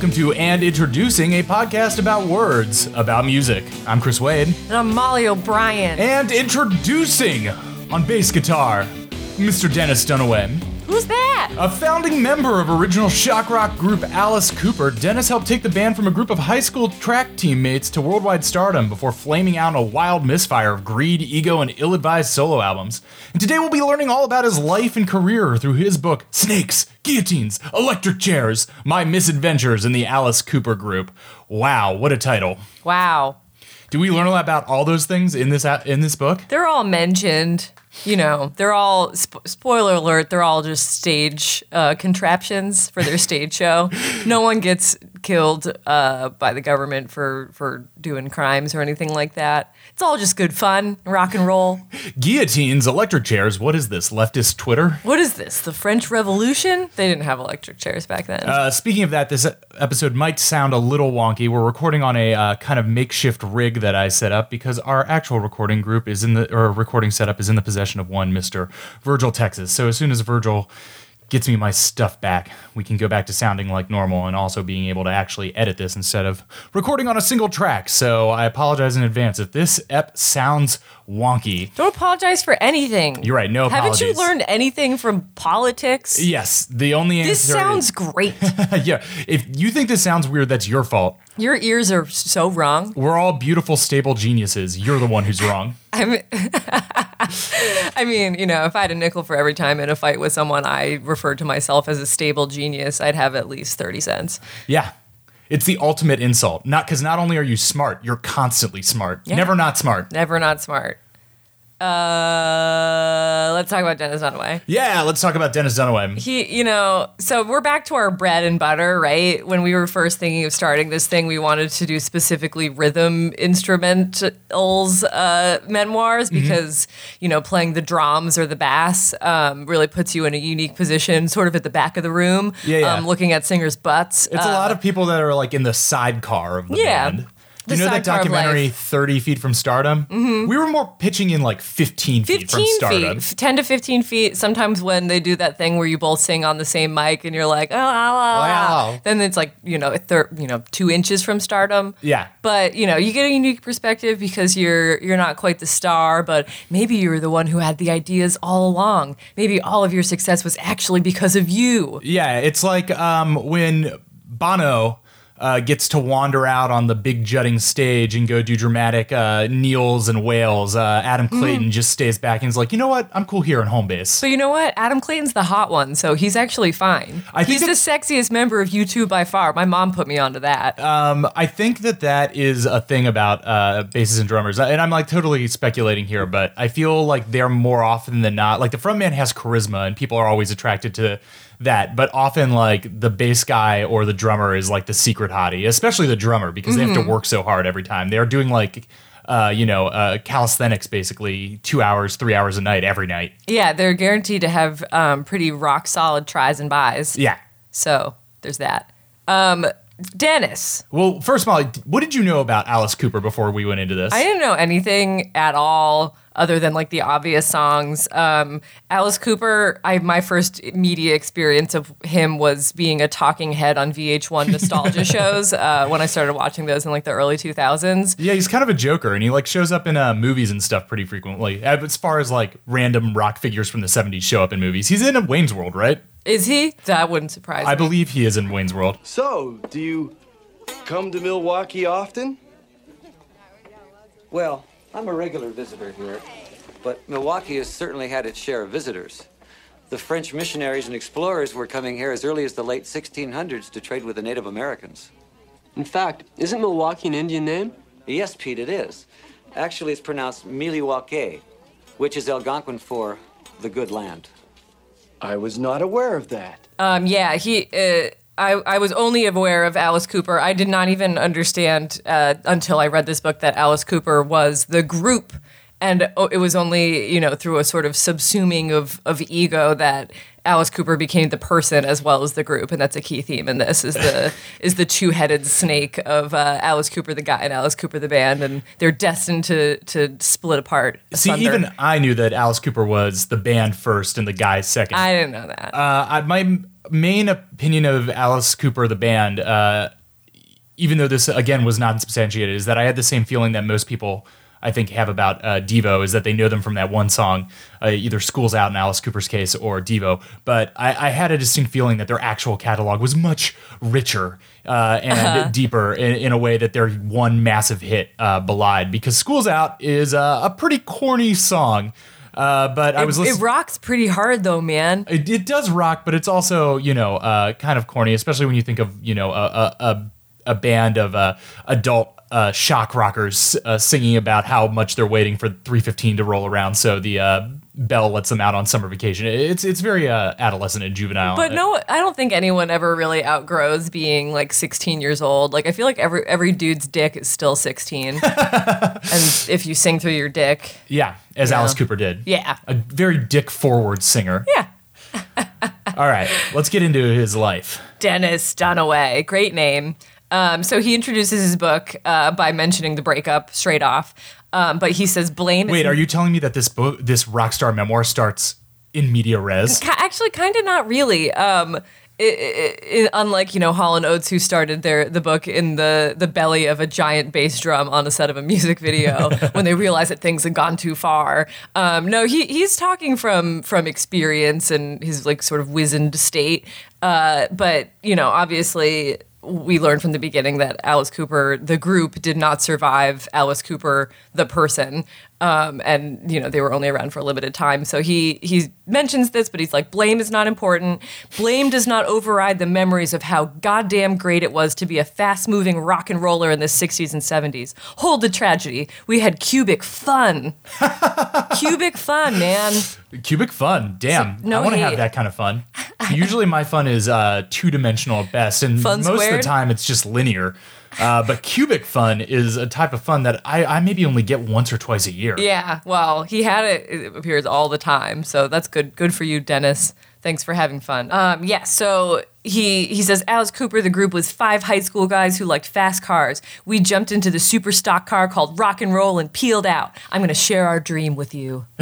Welcome to And Introducing, a podcast about words, about music. I'm Chris Wade. And I'm Molly O'Brien. And introducing on bass guitar, Mr. Dennis Dunaway. Who's that? A founding member of original shock rock group Alice Cooper, Dennis helped take the band from a group of high school track teammates to worldwide stardom before flaming out in a wild misfire of greed, ego, and ill advised solo albums. And today we'll be learning all about his life and career through his book, Snakes, Guillotines, Electric Chairs My Misadventures in the Alice Cooper Group. Wow, what a title. Wow. Do we learn a lot about all those things in this in this book? They're all mentioned you know, they're all sp- spoiler alert. They're all just stage uh, contraptions for their stage show. No one gets killed uh, by the government for for doing crimes or anything like that. It's all just good fun, rock and roll. Guillotines, electric chairs. What is this? Leftist Twitter? What is this? The French Revolution? They didn't have electric chairs back then. Uh, speaking of that, this episode might sound a little wonky. We're recording on a uh, kind of makeshift rig that I set up because our actual recording group is in the or recording setup is in the possession of one Mister Virgil Texas. So as soon as Virgil gets me my stuff back, we can go back to sounding like normal and also being able to actually edit this instead of recording on a single track. So I apologize in advance if this ep sounds wonky. Don't apologize for anything. You're right. No apologies. Haven't you learned anything from politics? Yes. The only answer. This sounds is, great. yeah. If you think this sounds weird, that's your fault. Your ears are so wrong. We're all beautiful, stable geniuses. You're the one who's wrong. I mean, I mean, you know, if I had a nickel for every time in a fight with someone I referred to myself as a stable genius, I'd have at least 30 cents. Yeah. It's the ultimate insult. Not because not only are you smart, you're constantly smart. Yeah. Never not smart. Never not smart. Uh, let's talk about Dennis Dunaway. Yeah, let's talk about Dennis Dunaway. He, you know, so we're back to our bread and butter, right? When we were first thinking of starting this thing, we wanted to do specifically rhythm instrumentals uh, memoirs mm-hmm. because, you know, playing the drums or the bass um, really puts you in a unique position, sort of at the back of the room, yeah, yeah. Um, looking at singers' butts. It's uh, a lot of people that are like in the sidecar of the yeah. band you know that documentary 30 feet from stardom? Mm-hmm. we were more pitching in like 15, 15 feet from stardom. Feet, 10 to 15 feet sometimes when they do that thing where you both sing on the same mic and you're like oh, oh, oh, then it's like you know thir- you know two inches from stardom. Yeah. But you know you get a unique perspective because you're you're not quite the star but maybe you're the one who had the ideas all along. Maybe all of your success was actually because of you. Yeah it's like um, when bono uh, gets to wander out on the big jutting stage and go do dramatic uh, kneels and wails. Uh, Adam mm-hmm. Clayton mm. just stays back and is like, you know what? I'm cool here in home base. But you know what? Adam Clayton's the hot one, so he's actually fine. I he's the sexiest member of U2 by far. My mom put me onto that. Um, I think that that is a thing about uh, basses and drummers, and I'm like totally speculating here, but I feel like they're more often than not like the frontman has charisma, and people are always attracted to that, but often like the bass guy or the drummer is like the secret hottie, especially the drummer because mm-hmm. they have to mm-hmm. work so hard every time. They're doing like uh, you know, uh, calisthenics basically two hours, three hours a night every night. Yeah, they're guaranteed to have um, pretty rock solid tries and buys. Yeah. So there's that. Um, Dennis. Well, first of all, what did you know about Alice Cooper before we went into this? I didn't know anything at all other than like the obvious songs. Um, Alice Cooper, I my first media experience of him was being a talking head on VH1 nostalgia shows uh, when I started watching those in like the early 2000s. Yeah, he's kind of a joker, and he like shows up in uh, movies and stuff pretty frequently. As far as like random rock figures from the 70s show up in movies, he's in a Wayne's World, right? Is he? That wouldn't surprise me. I believe he is in Wayne's World. So, do you come to Milwaukee often? Well, I'm a regular visitor here, but Milwaukee has certainly had its share of visitors. The French missionaries and explorers were coming here as early as the late 1600s to trade with the Native Americans. In fact, isn't Milwaukee an Indian name? Yes, Pete, it is. Actually, it's pronounced Miliwake, which is Algonquin for the good land. I was not aware of that. Um, yeah, he. Uh, I, I was only aware of Alice Cooper. I did not even understand uh, until I read this book that Alice Cooper was the group and oh, it was only you know through a sort of subsuming of of ego that Alice Cooper became the person as well as the group, and that's a key theme in this is the is the two headed snake of uh, Alice Cooper the guy and Alice Cooper the band, and they're destined to to split apart. See, even I knew that Alice Cooper was the band first and the guy second. I didn't know that. Uh, I, my main opinion of Alice Cooper, the band, uh, even though this again was not substantiated, is that I had the same feeling that most people I think have about uh, Devo is that they know them from that one song, uh, either "Schools Out" in Alice Cooper's case or Devo. But I, I had a distinct feeling that their actual catalog was much richer uh, and deeper in, in a way that their one massive hit uh, belied. Because "Schools Out" is a pretty corny song. Uh, but I was it, listening. it rocks pretty hard though, man. It, it does rock, but it's also you know uh, kind of corny, especially when you think of you know a a, a, a band of uh, adult uh, shock rockers uh, singing about how much they're waiting for 315 to roll around, so the uh, bell lets them out on summer vacation. It's it's very uh, adolescent and juvenile. But no, I don't think anyone ever really outgrows being like 16 years old. Like I feel like every every dude's dick is still 16, and if you sing through your dick, yeah, as. Alice Cooper did. yeah, a very dick forward singer. yeah. All right, let's get into his life. Dennis Dunaway, great name. Um, so he introduces his book uh, by mentioning the breakup straight off, um, but he says blame. is Wait, are you telling me that this book, this rock star memoir, starts in media res? Actually kind of not really um i i i unlike you know Hall and Oates who started their the book in the the belly of a giant bass drum on the set of a music video when they realized that things had gone too far um no he he's talking from from experience and his like sort of wizened state uh but you know obviously we learned from the beginning that Alice Cooper, the group, did not survive Alice Cooper, the person, um, and you know they were only around for a limited time. So he he mentions this, but he's like, blame is not important. Blame does not override the memories of how goddamn great it was to be a fast-moving rock and roller in the '60s and '70s. Hold the tragedy. We had cubic fun. cubic fun, man. Cubic fun. Damn. So- no I want to have that kind of fun. Usually my fun is uh, two dimensional at best, and most of the time it's just linear. Uh, but cubic fun is a type of fun that I, I maybe only get once or twice a year. Yeah, well, he had it, it appears all the time. So that's good. Good for you, Dennis. Thanks for having fun. Um, yeah, so he he says Alice Cooper, the group was five high school guys who liked fast cars. We jumped into the super stock car called rock and roll and peeled out. I'm gonna share our dream with you.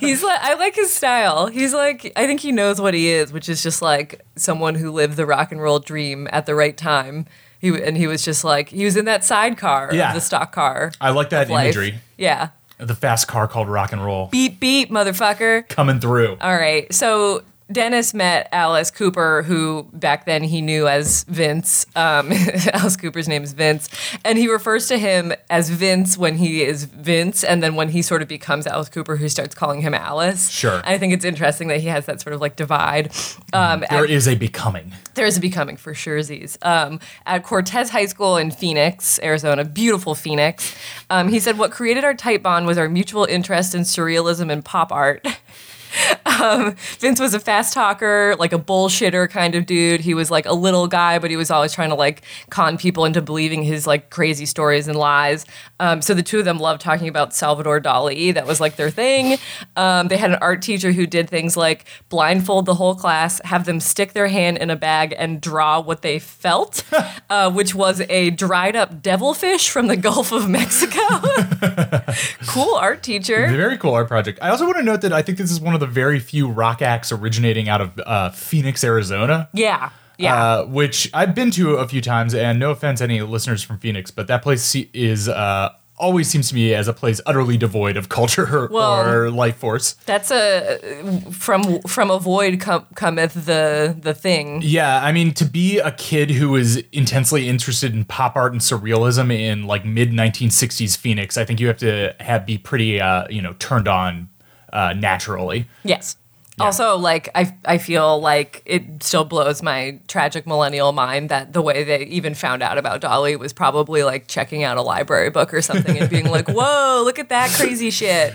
He's like I like his style. He's like I think he knows what he is, which is just like someone who lived the rock and roll dream at the right time. He and he was just like he was in that sidecar Yeah. of the stock car. I like that of life. imagery. Yeah. The fast car called rock and roll Beep beep, motherfucker. coming through. All right. So Dennis met Alice Cooper, who back then he knew as Vince. Um, Alice Cooper's name is Vince. And he refers to him as Vince when he is Vince. And then when he sort of becomes Alice Cooper, he starts calling him Alice. Sure. And I think it's interesting that he has that sort of like divide. Um, There at- is a becoming. there is a becoming for sure. Um, at Cortez High School in Phoenix, Arizona, beautiful Phoenix. Um, he said, What created our tight bond was our mutual interest in surrealism and pop art. um, Vince was a fast talker, like a bullshitter kind of dude. He was like a little guy, but he was always trying to like con people into believing his like crazy stories and lies. Um, so the two of them loved talking about Salvador Dali. That was like their thing. Um, they had an art teacher who did things like blindfold the whole class, have them stick their hand in a bag and draw what they felt, uh, which was a dried up devilfish from the Gulf of Mexico. cool art teacher. Very cool art project. I also want to note that I think this is one of the very few rock acts originating out of uh, Phoenix, Arizona. Yeah. Yeah. Uh, which I've been to a few times, and no offense, any listeners from Phoenix, but that place is uh, always seems to me as a place utterly devoid of culture Well- or life force. That's a from from a void com- cometh the the thing. Yeah, I mean, to be a kid who is intensely interested in pop art and surrealism in like mid 1960s Phoenix, I think you have to have be pretty, uh, you know, turned on uh, naturally. Yes. Also, like I, I feel like it still blows my tragic millennial mind that the way they even found out about Dali was probably like checking out a library book or something and being like, "Whoa, look at that crazy shit."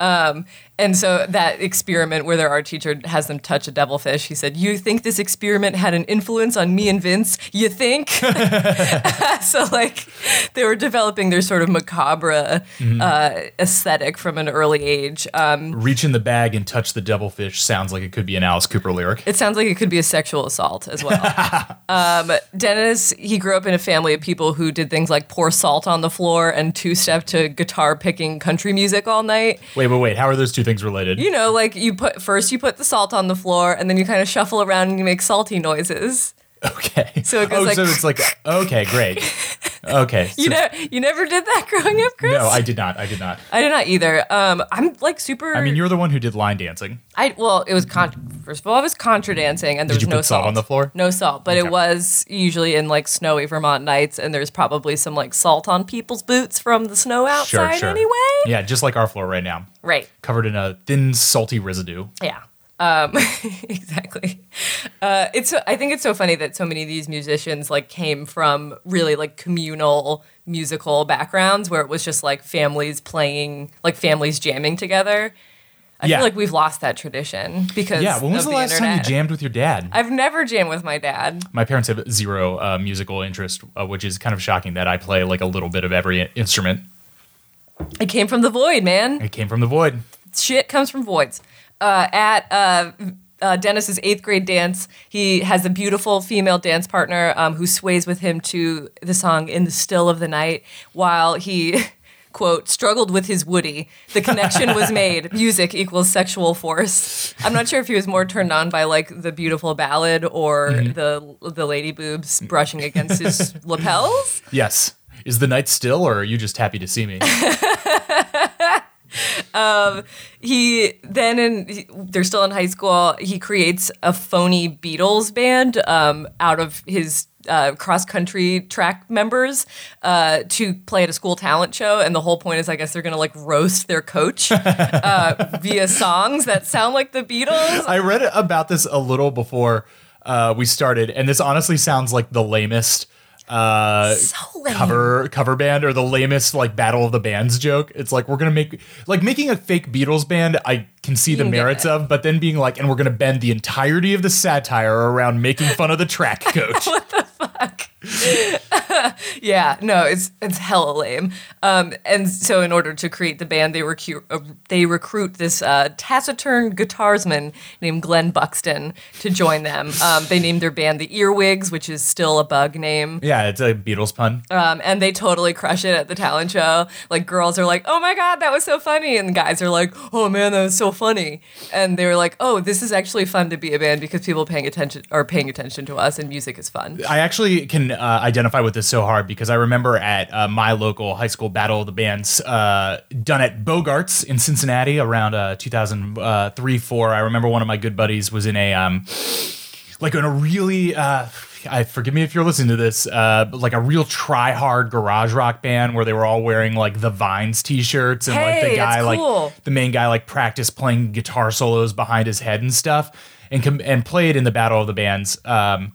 Um, and so that experiment where their art teacher has them touch a devilfish, he said, "You think this experiment had an influence on me and Vince? You think?" so like they were developing their sort of macabre uh, aesthetic from an early age. Um, Reach in the bag and touch the devilfish sounds like it could be an Alice Cooper lyric. It sounds like it could be a sexual assault as well. um, Dennis, he grew up in a family of people who did things like pour salt on the floor and two step to guitar picking country music all night. Wait, wait, wait. How are those two two things related. You know, like you put first you put the salt on the floor, and then you kind of shuffle around and you make salty noises. Okay. So it goes oh, like- so it's like okay, great. Okay. You know, you never did that growing up, Chris. no, I did not. I did not. I did not either. Um, I'm like super. I mean, you're the one who did line dancing. I well, it was con- first of all, it was contra dancing, and there Did was no put salt on the floor? No salt, but Okay. it was usually in like snowy Vermont nights, and there's probably some like salt on people's boots from the snow outside Sure, sure. anyway. Yeah, just like our floor right now, Right. covered in a thin, salty residue. Yeah. Um, exactly. Uh, it's. I think it's so funny that so many of these musicians like came from really like communal musical backgrounds where it was just like families playing, like families jamming together. I Yeah. feel like we've lost that tradition because Yeah, when was of the last time you jammed with your dad? I've never jammed with my dad. My parents have zero uh, musical interest, uh, which is kind of shocking that I play like a little bit of every instrument. It came from the void, man. It came from the void. Shit comes from voids. Uh, at uh, uh, Dennis's eighth grade dance, he has a beautiful female dance partner um, who sways with him to the song "In the Still of the Night" while he. Quote, struggled with his Woody. The connection was made. Music equals sexual force. I'm not sure if he was more turned on by like the beautiful ballad or the the lady boobs brushing against his lapels. Yes. Is the night still, or are you just happy to see me? he then in he- they're still in high school he creates a phony beatles band um, out of his uh, cross country track members uh, to play at a school talent show. And the whole point is i guess they're gonna like roast their coach uh, via songs that sound like the beatles. I read about this a little before uh, we started, and this honestly sounds like the lamest uh, so cover cover band or the lamest like battle of the bands joke. It's like we're gonna make like making a fake Beatles band. I can see the can merits of, but then being like, and we're gonna bend the entirety of the satire around making fun of the track coach. Yeah, no, it's it's hella lame. Um, and so in order to create the band, they recruit uh, they recruit this uh, taciturn guitarsman named Glen Buxton to join them. Um, they named their band the Earwigs, which is still a bug name. yeah, it's a Beatles pun. Um, and they totally crush it at the talent show. Like girls are like, "Oh my god, that was so funny," and guys are like, "Oh man, that was so funny." And they were like, "Oh, this is actually fun to be a band because people paying attention are paying attention to us, and music is fun." I actually can uh, identify with this so hard because I remember at uh, my local high school battle of the bands uh, done at Bogarts in Cincinnati around uh, 2003 4. I remember one of my good buddies was in a um, like in a really. Uh, I forgive me if you're listening to this, uh, like a real try hard garage rock band where they were all wearing like the Vines t-shirts and like the guy cool. like the main guy like practiced playing guitar solos behind his head and stuff and com- and played in the battle of the bands um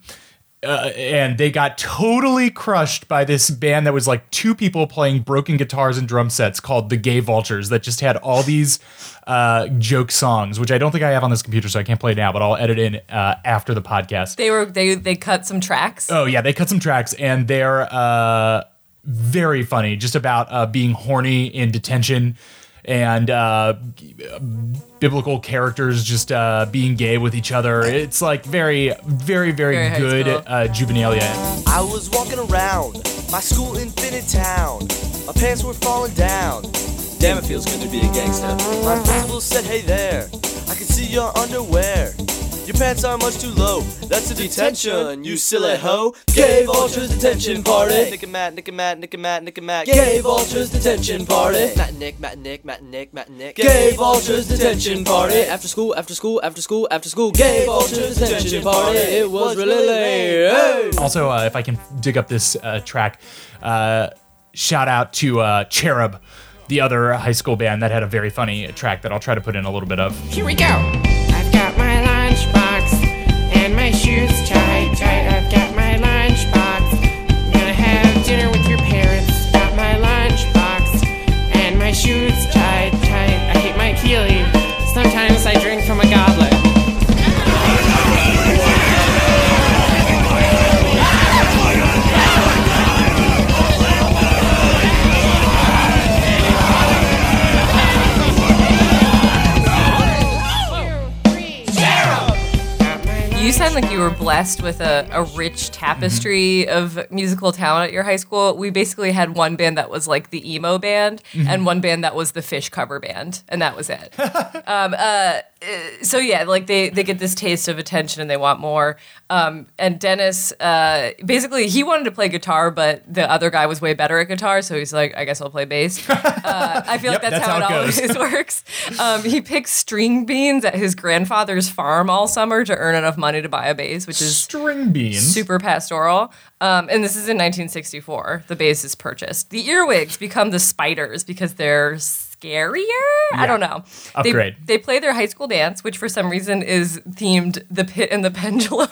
uh, and they got totally crushed by this band that was like two people playing broken guitars and drum sets called the Gay Vultures that just had all these uh, joke songs, which I don't think I have on this computer, so I can't play it now, but I'll edit in uh, after the podcast. They were they they cut some tracks. Oh yeah, they cut some tracks and they're uh, very funny, just about uh, being horny in detention and uh, biblical characters just uh, being gay with each other. It's like very, very, very, Very good school. uh, juvenilia. I was walking around my school in Finnet Town. My pants were falling down. Damn, it feels good to be a gangster. My principal said, Hey there, I can see your underwear. Your pants are much too low. That's a detention, you silly hoe. Gay vultures detention party. Nick and Matt, Nick and Matt, Nick and Matt, Nick and Matt. Gay vultures detention party. Matt and Nick, Matt and Nick, Matt and Nick, Matt and Nick. Gay vultures detention party. After school, after school, after school, after school. Gay vultures detention party. It was really lame. Hey. Also, uh, if I can dig up this uh, track, uh, shout out to uh, Cherub, the other high school band that had a very funny track that I'll try to put in a little bit of. Here we go. Like you were blessed with a, a rich tapestry Mm-hmm. of musical talent at your high school. We basically had one band that was like the emo band Mm-hmm. and one band that was the Phish cover band, and that was it. um, uh, so yeah, like they they get this taste of attention and they want more. Um, and Dennis, uh, basically, he wanted to play guitar, but the other guy was way better at guitar, so he's like, I guess I'll play bass. Uh, I feel Yep, like that's, that's how, how it always works. Um, he picks string beans at his grandfather's farm all summer to earn enough money to buy a bass, which is String beans. super pastoral. Um, and this is in 1964. The bass is purchased. The earwigs become the spiders because they're scarier. I don't know. They- Upgrade. They, play their high school dance, which for some reason is themed the pit and the pendulum.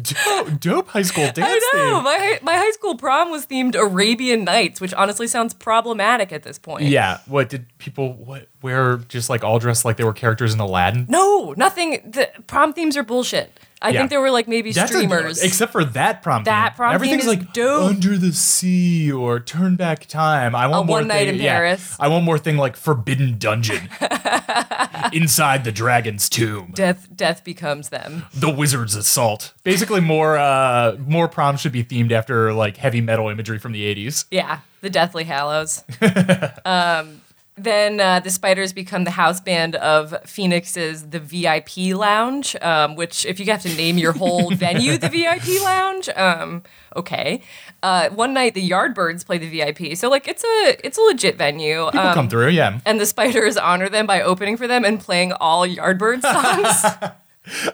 Dope, dope high school dance I know. theme. My my high school prom was themed Arabian Nights, which honestly sounds problematic at this point. Yeah. What did people what wear just like all dressed like they were characters in Aladdin? No, nothing. The prom themes are bullshit. I Yeah. think there were like maybe That's a- streamers. except for that prom. That theme. prom Everything's is like dope. under the sea or turn back time. I want A more One Night thing- in yeah. Paris. I want more thing like forbidden dungeon inside the dragon's tomb. death death becomes them. the wizard's assault. Basically, more uh more proms should be themed after like heavy metal imagery from the 80s. Yeah, the Deathly Hallows. um, then uh, the Spiders become the house band of Phoenix's The VIP Lounge, um, which, if you have to name your whole venue the VIP Lounge, um, okay. Uh, one night the Yardbirds play the VIP, so like it's a it's a legit venue. People um, come through, yeah. and the Spiders honor them by opening for them and playing all Yardbird songs.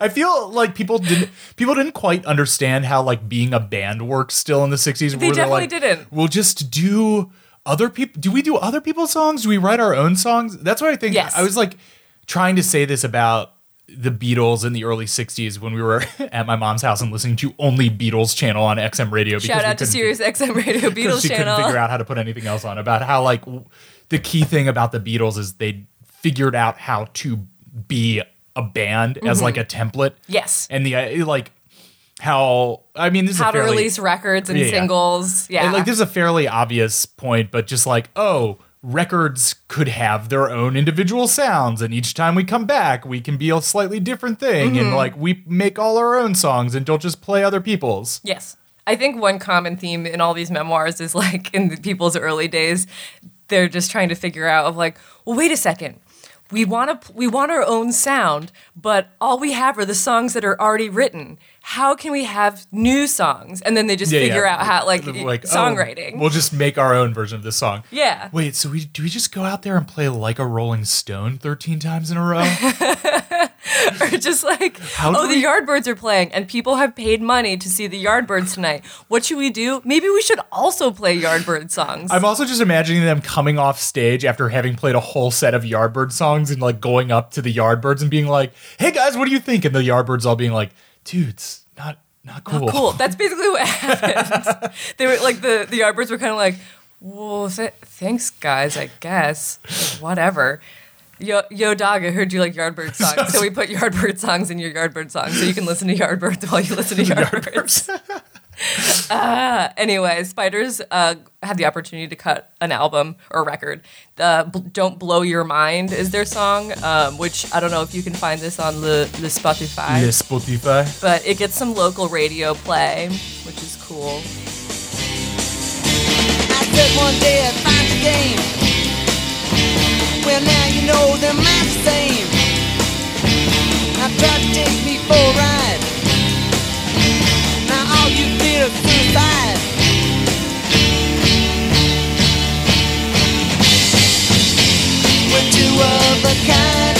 I feel like people didn't people didn't quite understand how like being a band works still in the 60s. They definitely like, didn't. We'll just do other people do we do other people's songs? Do we write our own songs? That's what I think. Yes. I was like trying to say this about the Beatles in the early 60s when we were at my mom's house and listening to only Beatles channel on XM radio. because Shout out to Sirius XM Radio Beatles she channel. couldn't figure out how to put anything else on about how like the key thing about the Beatles is they figured out how to be a band as like a template. Mm-hmm. Yes. And the uh, like how I mean this is How to release records and Yeah, singles. Yeah. and, like this is a fairly obvious point, but just like oh. Records could have their own individual sounds, and each time we come back, we can be a slightly different thing. Mm-hmm. And like we make all our own songs and don't just play other people's. Yes. I think one common theme in all these memoirs is like in the people's early days, they're just trying to figure out of like, well, wait a second. We want to we want our own sound, but all we have are the songs that are already written. How can we have new songs? And then they just Yeah, figure yeah. out how like, Like, oh, songwriting. we'll just make our own version of this song. yeah. Wait, so we do we just go out there and play like a Rolling Stone 13 times in a row? or just like, How oh, the we- Yardbirds are playing, and people have paid money to see the Yardbirds tonight. What should we do? Maybe we should also play Yardbird songs. I'm also just imagining them coming off stage after having played a whole set of Yardbird songs and like going up to the Yardbirds and being like, "Hey guys, what do you think?" And the Yardbirds all being like, "Dudes, not not cool." cool. That's basically what happened. they were like the the Yardbirds were kind of like, well, th- thanks guys, I guess, whatever. Yo, yo, dog! I heard you like Yardbird songs, so we put Yardbird songs in your Yardbird songs, so you can listen to Yardbirds while you listen to Yardbirds. uh, anyway, Spiders uh, had the opportunity to cut an album or record. Uh, B- "Don't Blow Your Mind" is their song, um, which I don't know if you can find this on the the Spotify Le Spotify. but it gets some local radio play, which is cool. I said one day I found a game. Well, now you know they're not the same. I tried to take me for a ride. Now all you feel is suicide. We're two of a kind.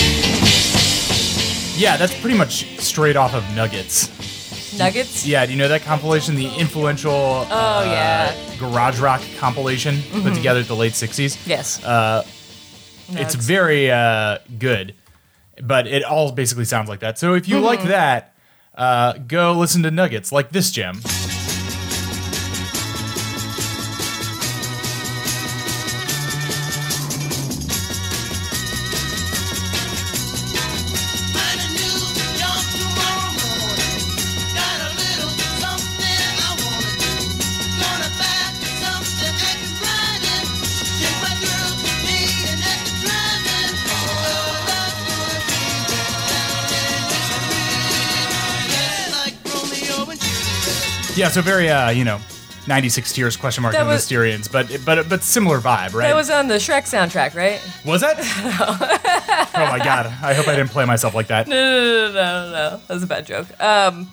Yeah, that's pretty much straight off of Nuggets. Nuggets? Yeah, do you know that compilation, the influential Oh, yeah. garage rock compilation put together at the late 60s? Yes. Uh, It's Nugs. very uh, good, but it all basically sounds like that. So if you like that, uh, go listen to Nuggets like this gem. Yeah, so very uh, you know, 96 tears question mark That on the was- Mysterians, but but but similar vibe, right? That was on the Shrek soundtrack, right? Was that? oh my god! I hope I didn't play myself like that. No, no, no, no, no. That was a bad joke. Um,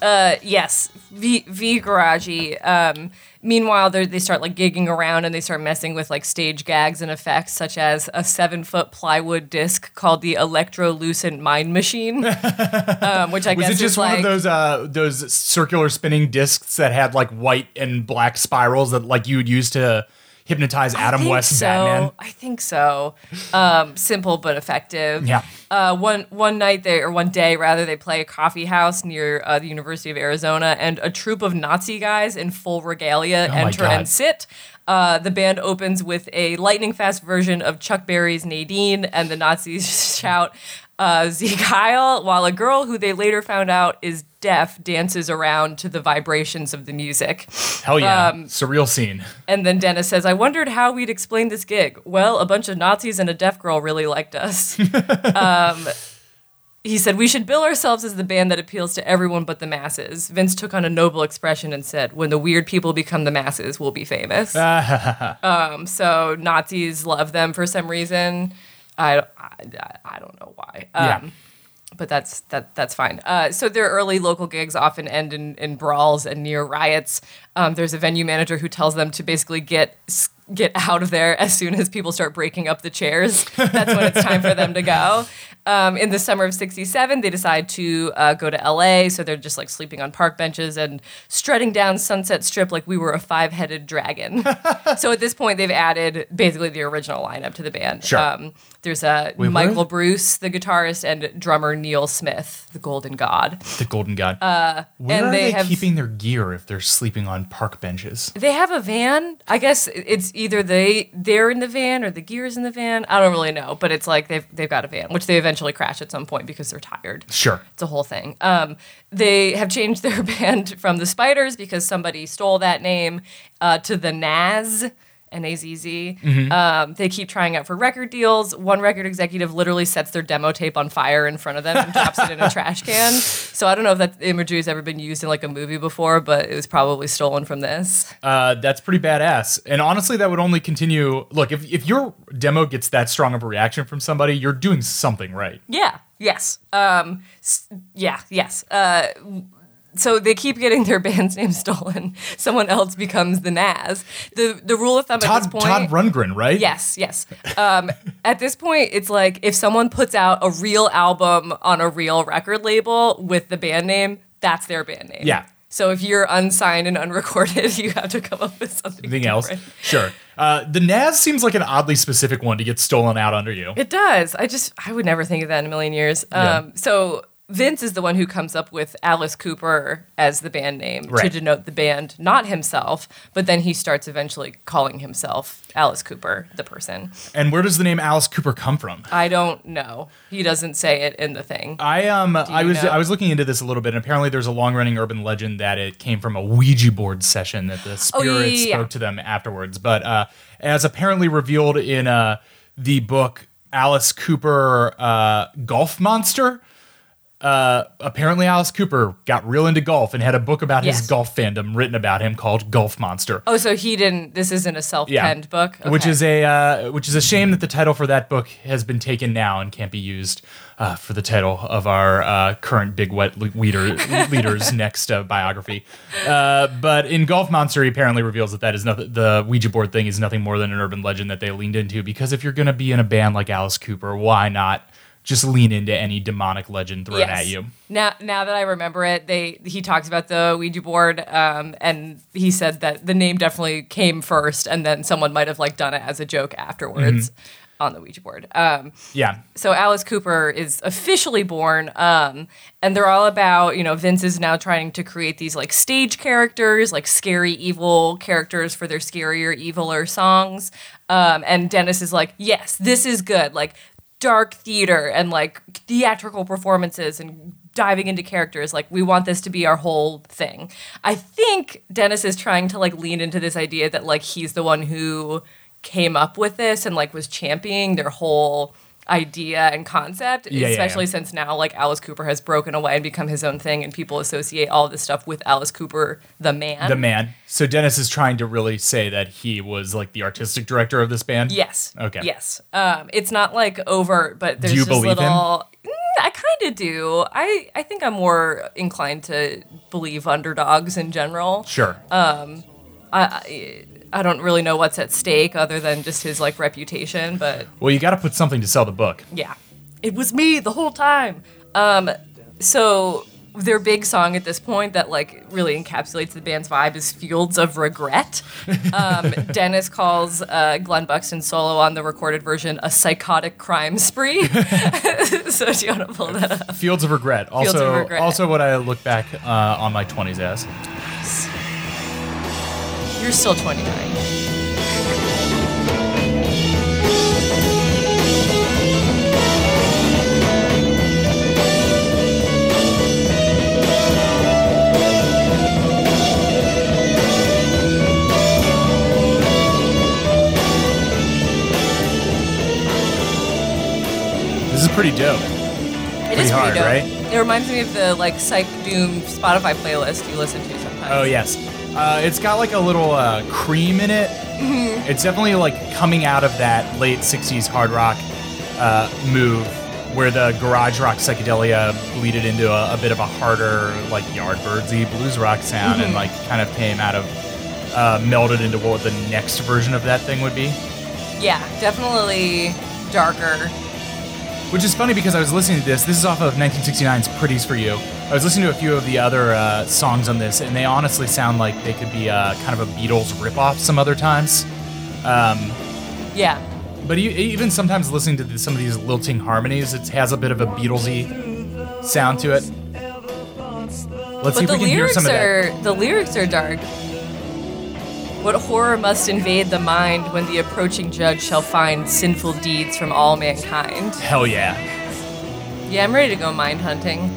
uh, yes, V V Garaji. Um, meanwhile, they they start like gigging around and they start messing with like stage gags and effects, such as a seven foot plywood disc called the Electrolucent Mind Machine, um, which I guess Was guess it just is one like of those uh those circular spinning discs that had like white and black spirals that like you would use to hypnotize Adam West so. Batman? I think so. Um, simple but effective. Yeah. Uh, one one night they or one day rather they play a coffee house near uh, the University of Arizona, and a troop of Nazi guys in full regalia Oh enter and sit. Uh, the band opens with a lightning fast version of Chuck Berry's Nadine, and the Nazis shout uh, Sieg Heil, while a girl who they later found out is deaf dances around to the vibrations of the music. Hell yeah! Um, Surreal scene. And then Dennis says, I wondered how we'd explain this gig. Well, a bunch of Nazis and a deaf girl really liked us. um, he said, We should bill ourselves as the band that appeals to everyone but the masses. Vince took on a noble expression and said, When the weird people become the masses, we'll be famous. um, so Nazis love them for some reason. I, I, I don't know why. Um, Yeah. But that's that that's fine. Uh, so their early local gigs often end in, in brawls and near riots. Um, there's a venue manager who tells them to basically get get out of there as soon as people start breaking up the chairs. That's when it's time for them to go. Um, in the summer of '67, they decide to uh, go to LA. So they're just like sleeping on park benches and strutting down Sunset Strip like we were a five headed dragon. so at this point, they've added basically the original lineup to the band. Sure. Um, there's uh, Wait, Michael what? Bruce, the guitarist, and drummer Neal Smith, the Golden God. The Golden God. Uh, Where and are they they, have keeping their gear if they're sleeping on park benches? they have a van. I guess it's either they they're in the van or the gear's in the van. I don't really know, but it's like they've they've got a van, which they eventually crash at some point because they're tired. Sure. It's a whole thing. Um, they have changed their band from the Spiders because somebody stole that name uh, to the Nazz. N A Z Z. Mhm. Um, they keep trying out for record deals. One record executive literally sets their demo tape on fire in front of them and drops it in a trash can. So I don't know if that imagery has ever been used in like a movie before, but it was probably stolen from this. Uh, that's pretty badass. And honestly, that would only continue. Look, if, if your demo gets that strong of a reaction from somebody, you're doing something right. Yeah. Yes. Um. s- yeah. Yes. Uh. So they keep getting their band's name stolen. Someone else becomes the Nazz. The the rule of thumb at Todd, this point. Todd Rundgren, right? Yes, yes. Um, at this point, it's like if someone puts out a real album on a real record label with the band name, that's their band name. Yeah. So if you're unsigned and unrecorded, you have to come up with something. Anything else? Sure. Uh, the Nazz seems like an oddly specific one to get stolen out under you. It does. I just I would never think of that in a million years. Yeah. Um, so Vince is the one who comes up with Alice Cooper as the band name to denote the band, not himself. But then he starts eventually calling himself Alice Cooper, the person. And where does the name Alice Cooper come from? I don't know. He doesn't say it in the thing. I um I was know? I was looking into this a little bit, and apparently there's a long running urban legend that it came from a Ouija board session that the Oh, yeah, spirit yeah, yeah. spoke to them afterwards. But uh, as apparently revealed in uh, the book Alice Cooper uh, Golf Monster. Uh, apparently Alice Cooper got real into golf and had a book about Yes. his golf fandom written about him called Golf Monster. Oh, so he didn't. This isn't a self-penned book, which is a uh, which is a shame that the title for that book has been taken now and can't be used uh, for the title of our uh, current big wet leader leader's next uh, biography. Uh, but in Golf Monster, he apparently reveals that that is nothing. The Ouija board thing is nothing more than an urban legend that they leaned into because if you're going to be in a band like Alice Cooper, why not? Just lean into any demonic legend thrown Yes. at you. Now, now that I remember it, they he talks about the Ouija board, um, and he said that the name definitely came first, and then someone might have like done it as a joke afterwards Mm-hmm. on the Ouija board. Um, Yeah. so Alice Cooper is officially born, um, and they're all about you know Vince is now trying to create these like stage characters, like scary evil characters for their scarier, eviler songs. Um, and Dennis is like, yes, this is good, like dark theater and like theatrical performances and diving into characters like we want this to be our whole thing. I think dennis is trying to like lean into this idea that like he's the one who came up with this and like was championing their whole idea and concept, Yeah, yeah, especially yeah. since now like Alice Cooper has broken away and become his own thing, and people associate all this stuff with Alice Cooper, the man. The man. So Dennis is trying to really say that he was like the artistic director of this band. Yes. Okay. Yes. Um, it's not like overt, but there's you just believe him? little. Mm, I kind of do. I I think I'm more inclined to believe underdogs in general. Sure. I, I I don't really know what's at stake other than just his like reputation, but well, you got to put something to sell the book. yeah, it was me the whole time. Um, so their big song at this point that like really encapsulates the band's vibe is "Fields of Regret." Um, Dennis calls uh, Glen Buxton's solo on the recorded version a psychotic crime spree. so do you want to pull that up? Fields of Regret. Also, of Regret. also what I look back uh, on my 20s as. You're still 29. This is pretty dope. It is hard, pretty dope. right? It reminds me of the like Psych Doom Spotify playlist you listen to sometimes. Oh yes, uh, it's got like a little uh, cream in it. Mm-hmm. It's definitely like coming out of that late '60s hard rock uh, move, where the garage rock psychedelia bleeded into a, a bit of a harder, like Yardbirdsy blues rock sound, Mm-hmm. and like kind of came out of uh, melded into what the next version of that thing would be. Yeah, definitely darker. Which is funny because I was listening to this. This is off of 1969's "Pretties for You." I was listening to a few of the other uh, songs on this, and they honestly sound like they could be uh, kind of a Beatles ripoff some other times. Yeah. But even sometimes listening to the, some of these lilting harmonies, it has a bit of a Beatlesy sound to it. Let's see if we can hear some lyrics of that. the lyrics are dark. What horror must invade the mind when the approaching judge shall find sinful deeds from all mankind? Hell yeah! Yeah, I'm ready to go mind hunting.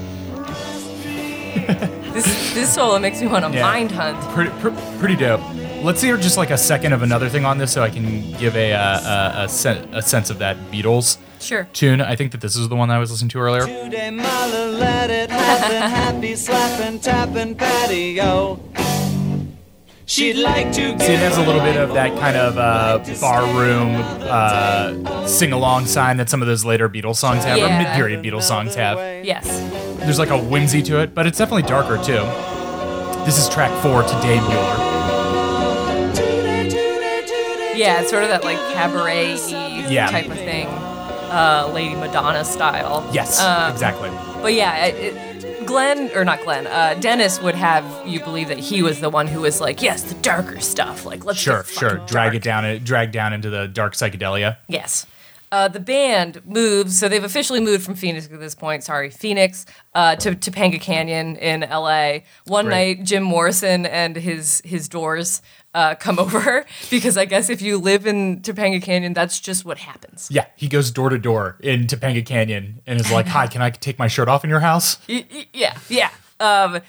this this solo makes me want to Yeah. mind hunt. Pretty, pr- pretty dope. Let's hear just like a second of another thing on this, so I can give a uh, a, a, sen- a sense of that Beatles Sure. tune. I think that this is the one that I was listening to earlier. Today Marla let it happen, happy slapping, tapping patio. She'd like to See, it has a little bit of that kind of uh, barroom uh, sing-along sign that some of those later Beatles songs have, or Yeah. mid-period Beatles songs have. Yes. There's like a whimsy to it, but it's definitely darker too. This is track four Today Mueller. Yeah, it's sort of that like cabaret Yeah. type of thing, uh, Lady Madonna style. Yes, Um, exactly. But yeah, it, it, Glen or not Glen, uh, Dennis would have you believe that he was the one who was like, yes, the darker stuff. Like let's Sure, sure. Drag dark. it down, drag down into the dark psychedelia. Yes. Uh, the band moves, so they've officially moved from Phoenix at this point. Sorry, Phoenix uh, to Topanga Canyon in L.A. One night, Jim Morrison and his his doors uh, come over because I guess if you live in Topanga Canyon, that's just what happens. Yeah, he goes door to door in Topanga Canyon and is like, "Hi, can I take my shirt off in your house?" Y- y- yeah, yeah. Um,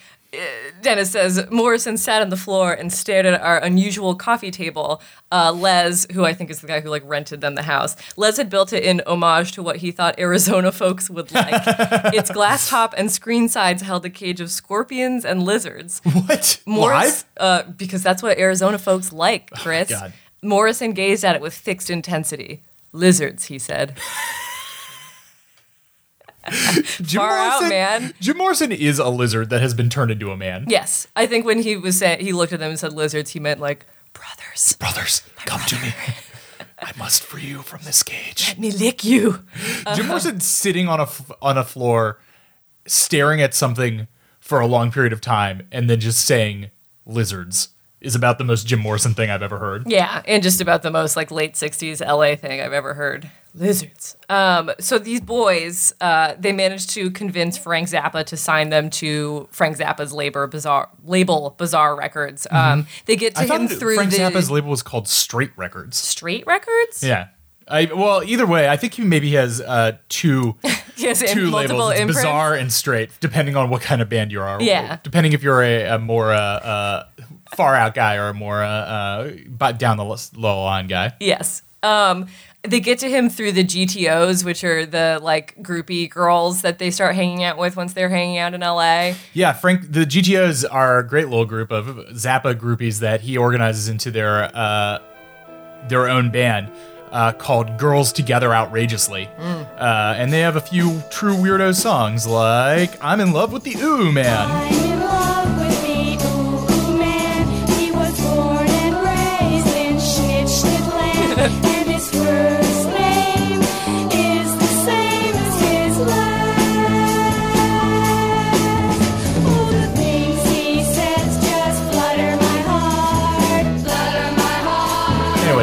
Dennis says Morrison sat on the floor and stared at our unusual coffee table. Uh, Les, who I think is the guy who like rented them the house, Les had built it in homage to what he thought Arizona folks would like. its glass top and screen sides held a cage of scorpions and lizards. What? Morris? Oh, uh, because that's what Arizona folks like, Chris. God. Morrison gazed at it with fixed intensity. Lizards, he said. Jim far out, man. Jim Morrison is a lizard that has been turned into a man. Yes, I think when he was saying he looked at them and said lizards, he meant like brothers. Brothers, come to me. I must free you from this cage. Let me lick you. Jim uh-huh. Morrison sitting on a f- on a floor, staring at something for a long period of time, and then just saying "lizards" is about the most Jim Morrison thing I've ever heard. Yeah, and just about the most like late '60s LA thing I've ever heard. Lizards. Um, so these boys, uh, they managed to convince Frank Zappa to sign them to Frank Zappa's labor bizarre label, Bizarre Records. Um, they get to Mm-hmm. I him thought through Frank the Zappa's label was called Straight Records. Straight Records. Yeah. I, well, either way, I think he maybe has uh, two Yes, and two multiple labels, it's imprints. bizarre and straight, depending on what kind of band you are. Yeah. Depending if you're a, a more uh, uh, far out guy or a more uh, uh, but down the low line guy. Yes. Um, they get to him through the GTOs, which are the like groupie girls that they start hanging out with once they're hanging out in LA. Yeah, Frank. The GTOs are a great little group of Zappa groupies that he organizes into their uh, their own band uh, called Girls Together Outrageously, uh, and they have a few true weirdo songs like "I'm in Love with the Ooh Man."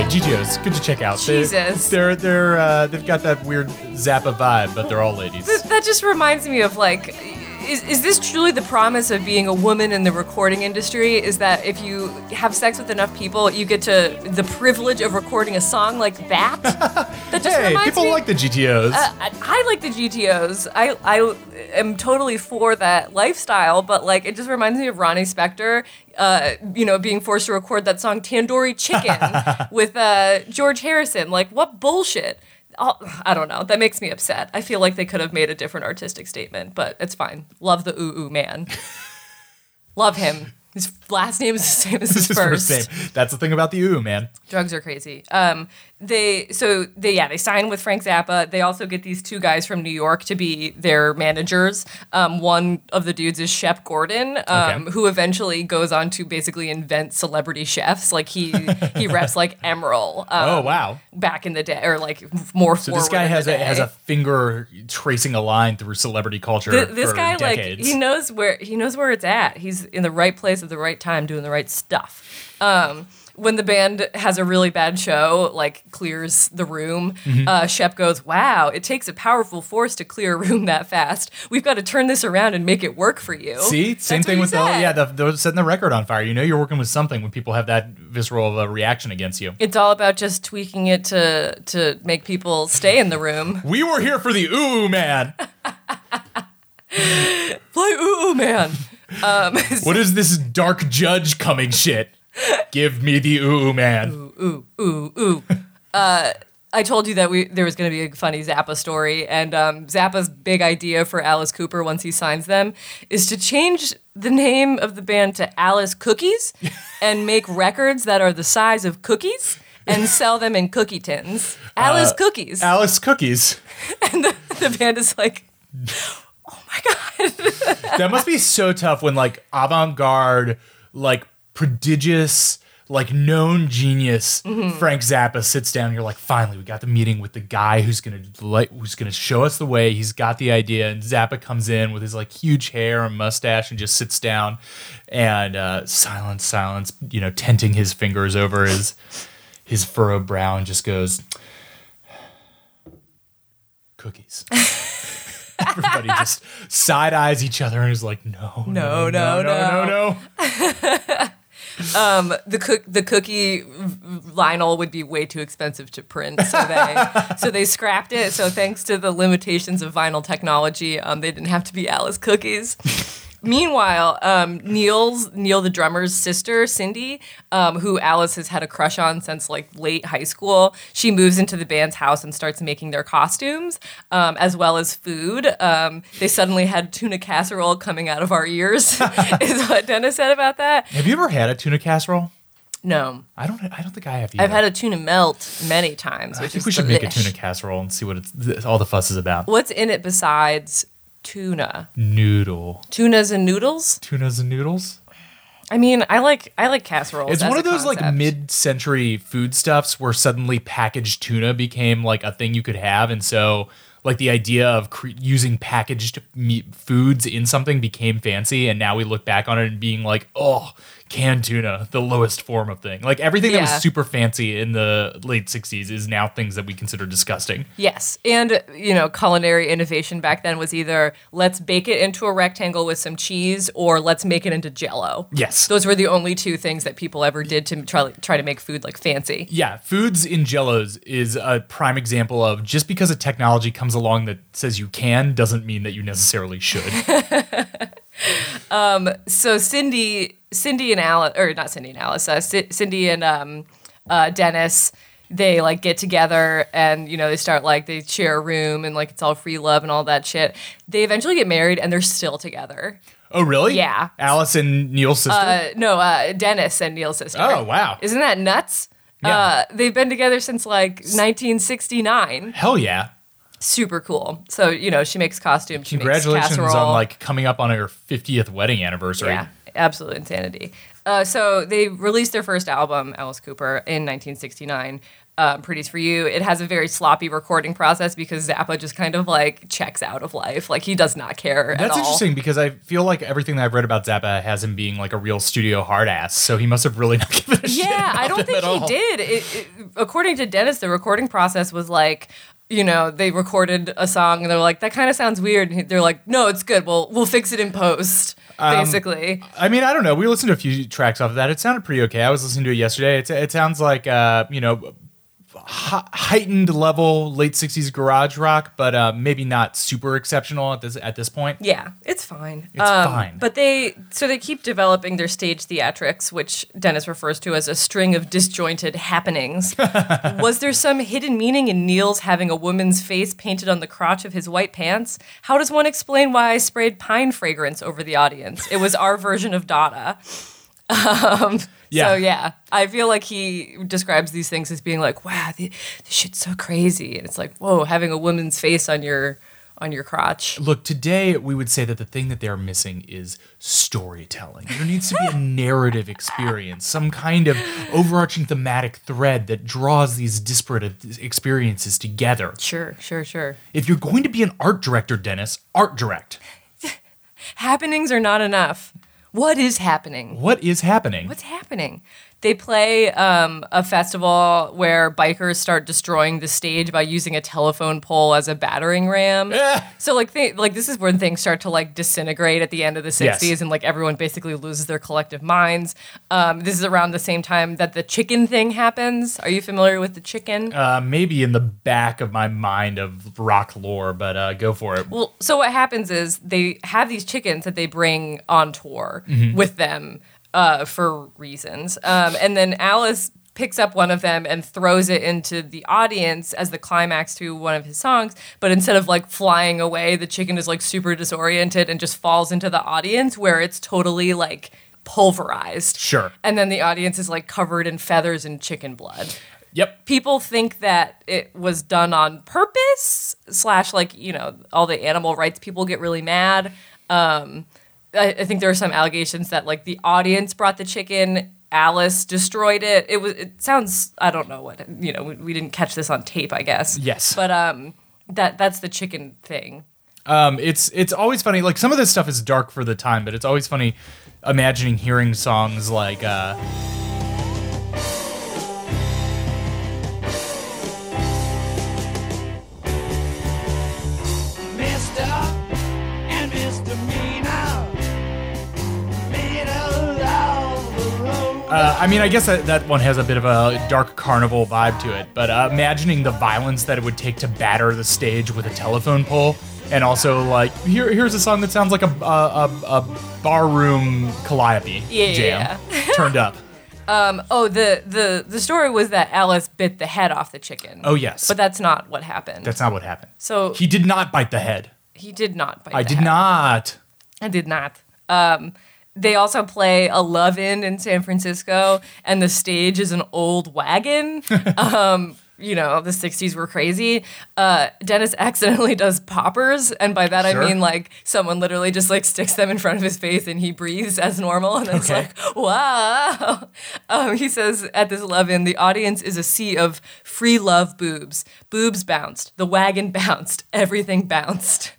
GTOs, good to check out. Jesus. They're they're uh, they've got that weird Zappa vibe, but they're all ladies. Th- that just reminds me of like is, is this truly the promise of being a woman in the recording industry is that if you have sex with enough people you get to the privilege of recording a song like that that just Hey, people me like the GTOs. uh, I, I like the GTOs. I I am totally for that lifestyle, but like it just reminds me of Ronnie Spector, uh, you know, being forced to record that song "Tandoori Chicken" with uh, George Harrison. Like, what bullshit? I don't know. That makes me upset. I feel like they could have made a different artistic statement, but it's fine. Love the ooh ooh man. Love him. His last name is the same as his This is first. first name. That's the thing about the Ooh Man. Drugs are crazy. Um, they so they yeah they sign with Frank Zappa. They also get these two guys from New York to be their managers. Um, one of the dudes is Shep Gordon, um, Okay. who eventually goes on to basically invent celebrity chefs. Like he he reps like Emeril. Um, Oh wow. Back in the day, or like more. So this guy has a has a finger tracing a line through celebrity culture Th- this guy decades. like he knows where he knows where it's at. He's in the right place at the right time, doing the right stuff. Um, when the band has a really bad show, like clears the room, Mm-hmm. uh, Shep goes, "Wow, it takes a powerful force to clear a room that fast. We've got to turn this around and make it work for you." See, That's same thing with the yeah, the, the setting the record on fire. You know, you're working with something when people have that visceral of a reaction against you. It's all about just tweaking it to to make people stay in the room. We were here for the ooh man. Play ooh ooh man. Um, What is this dark judge coming shit? Give me the ooh man. ooh, ooh, ooh. Ooh. Uh, I told you that we there was going to be a funny Zappa story, and um, Zappa's big idea for Alice Cooper once he signs them is to change the name of the band to Alice Cookies and make records that are the size of cookies and sell them in cookie tins. Alice Cookies. Alice Cookies. And the band is like, oh my god. That must be so tough when like avant-garde, like prodigious, like known genius Mm-hmm. Frank Zappa sits down. And you're like, finally, we got the meeting with the guy who's gonna like who's gonna show us the way. He's got the idea, and Zappa comes in with his like huge hair and mustache and just sits down, and uh, silence, silence. You know, tenting his fingers over his his furrowed brow and just goes, cookies. Everybody just side eyes each other and is like, no, No, no, no, no, no, no. the cook the cookie vinyl would be way too expensive to print, so they so they scrapped it. So thanks to the limitations of vinyl technology, um, they didn't have to be Alice cookies. Meanwhile, um, Neal's Neal the drummer's sister Cindy, um, who Alice has had a crush on since like late high school, she moves into the band's house and starts making their costumes um, as well as food. Um, they suddenly had tuna casserole coming out of our ears, is what Dennis said about that. Have you ever had a tuna casserole? No, I don't. I don't think I have. Either. I've had a tuna melt many times. I think is we should make a tuna casserole and see what it's all the fuss is about. What's in it besides tuna? Noodle. Tunas and noodles. Tunas and noodles. I mean, I like I like casseroles. It's one of those like mid-century foodstuffs where suddenly packaged tuna became like a thing you could have, and so like the idea of cre- using packaged meat foods in something became fancy, and now we look back on it and being like, oh, canned tuna, the lowest form of thing. Like everything that was super fancy in the late '60s is now things that we consider disgusting. Yes, and you know, culinary innovation back then was either let's bake it into a rectangle with some cheese, or let's make it into Jello. Yes. those were the only two things that people ever did to try try to make food like fancy. Yeah, foods in jellos is a prime example of just because a technology comes along that says you can doesn't mean that you necessarily should. so Cindy, Cindy and Alice, or not Cindy and Alice, uh, C- Cindy and um, uh, Dennis they like get together and you know they start like they share a room and like it's all free love and all that shit. They eventually get married and they're still together. Oh, really? Yeah. Alice and Neal's sister. Uh, no, uh, Dennis and Neal's sister. Oh, wow. Isn't that nuts? Yeah. Uh, they've been together since like 1969. Hell yeah! Super cool. So you know she makes costumes. She makes Congratulations casserole. on like coming up on her 50th wedding anniversary. Yeah, absolute insanity. Uh, so they released their first album, Alice Cooper, in 1969. Uh, Pretties for You. It has a very sloppy recording process because Zappa just kind of like checks out of life. Like he does not care at That's interesting because I feel like everything that I've read about Zappa has him being like a real studio hard ass. So he must have really not given a shit. Yeah, I don't think he all. did. It, it, according to Dennis, the recording process was like, you know, they recorded a song and they're like, that kind of sounds weird. And they're like, no, it's good. We'll we'll fix it in post. Um, basically, I mean, I don't know. We listened to a few tracks off of that. It sounded pretty okay. I was listening to it yesterday. It, it sounds like, uh, you know, heightened level late 60s garage rock, but uh, maybe not super exceptional at this at this point. yeah, it's fine. It's fine. But they so they keep developing their stage theatrics, which Dennis refers to as a string of disjointed happenings. was there some hidden meaning in Neal's having a woman's face painted on the crotch of his white pants? How does one explain why I sprayed pine fragrance over the audience? It was our version of Dada. Um, Yeah. So yeah, I feel like he describes these things as being like, "Wow, the, this shit's so crazy," and it's like, "Whoa, having a woman's face on your on your crotch." Look, today we would say that the thing that they are missing is storytelling. There needs to be a narrative experience, some kind of overarching thematic thread that draws these disparate experiences together. Sure, sure, sure. If you're going to be an art director, Dennis, art direct. Happenings are not enough. What is happening? What is happening? What's happening? They play um, a festival where bikers start destroying the stage by using a telephone pole as a battering ram. Yeah. so like, th- like this is when things start to like disintegrate at the end of the Yes. '60s, and like everyone basically loses their collective minds. Um, this is around the same time that the chicken thing happens. Are you familiar with the chicken? uh, maybe in the back of my mind of rock lore, but uh, go for it. Well, so what happens is they have these chickens that they bring on tour Mhm. with them uh, for reasons, um, and then Alice picks up one of them and throws it into the audience as the climax to one of his songs. But instead of like flying away, the chicken is like super disoriented and just falls into the audience where it's totally like pulverized. Sure. And then the audience is like covered in feathers and chicken blood. Yep. People think that it was done on purpose, slash, like, you know, all the animal rights people get really mad. Um, I, I think there are some allegations that, like, the audience brought the chicken, Alice destroyed it. It was, it sounds, I don't know what, you know, we, we didn't catch this on tape, I guess. Yes. But um, that that's the chicken thing. Um, it's it's always funny. Like some of this stuff is dark for the time, but it's always funny imagining hearing songs like. Uh, Uh, I mean, I guess that, that one has a bit of a dark carnival vibe to it, but uh, imagining the violence that it would take to batter the stage with a telephone pole, and also like here here's a song that sounds like a a, a, a barroom calliope Yeah, jam yeah, turned up. Um, oh, the, the the story was that Alice bit the head off the chicken. Oh, yes. but that's not what happened. That's not what happened. So He did not bite the head. he did not bite. I did head. not. I did not. Um, they also play a love-in in San Francisco, and the stage is an old wagon. um, you know, the '60s were crazy. Uh, Dennis accidentally does poppers, and by that Sure. I mean like someone literally just like sticks them in front of his face, and he breathes as normal, and it's Okay. like, wow. Um, he says at this love-in, the audience is a sea of free love boobs. Boobs bounced, the wagon bounced, everything bounced.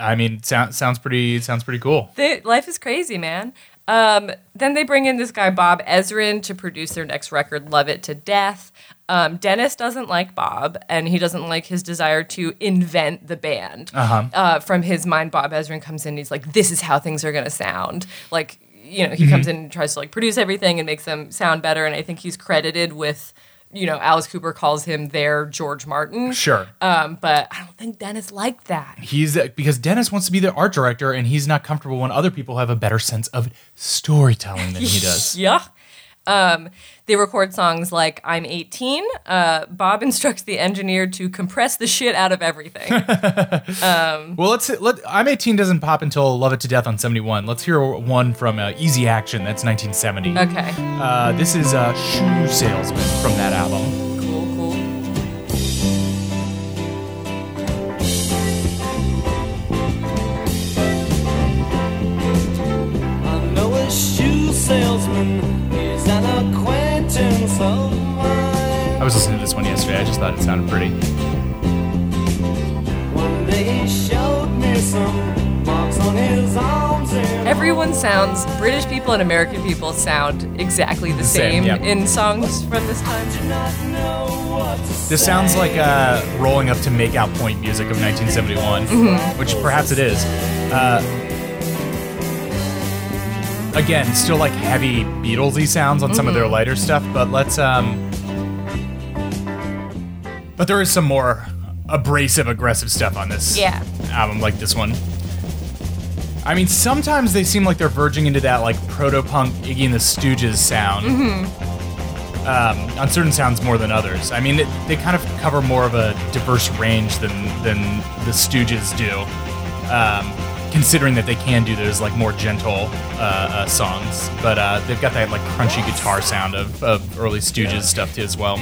I mean, sound, sounds pretty sounds pretty cool. They, life is crazy, man. Um, then they bring in this guy Bob Ezrin to produce their next record, "Love It to Death." Um, Dennis doesn't like Bob, and he doesn't like his desire to invent the band. Uh-huh. Uh, from his mind, Bob Ezrin comes in. He's like, "This is how things are gonna sound." Like, you know, he comes in and tries to like produce everything and makes them sound better. And I think he's credited with, you know, Alice Cooper calls him their George Martin. Sure. Um, but I don't think Dennis liked that. He's because Dennis wants to be the art director, and he's not comfortable when other people have a better sense of storytelling than he does. yeah. Um, they record songs like "I'm 18." Uh, Bob instructs the engineer to compress the shit out of everything. Well, let's let I'm 18 doesn't pop until Love It to Death on 71. Let's hear one from uh, Easy Action. That's 1970. okay, Uh, this is uh, Shoe Salesman from that album. I was listening to this one yesterday. I just thought it sounded pretty. One day he showed me some marks on his arms and Everyone sounds British people and American people sound exactly the same, same, yeah. in songs from this time. This sounds like uh, rolling up to Make Out Point music of 1971, which perhaps it is. Uh, again, still like heavy Beatlesy sounds on some of their lighter stuff, but let's. um But there is some more abrasive, aggressive stuff on this Yeah. album, like this one. I mean, sometimes they seem like they're verging into that like proto-punk Iggy and the Stooges sound. Um, on certain sounds more than others. I mean, it, they kind of cover more of a diverse range than than the Stooges do. Um, considering that they can do those like more gentle uh, uh, songs, but uh, they've got that like crunchy guitar sound of, of early Stooges stuff too as well.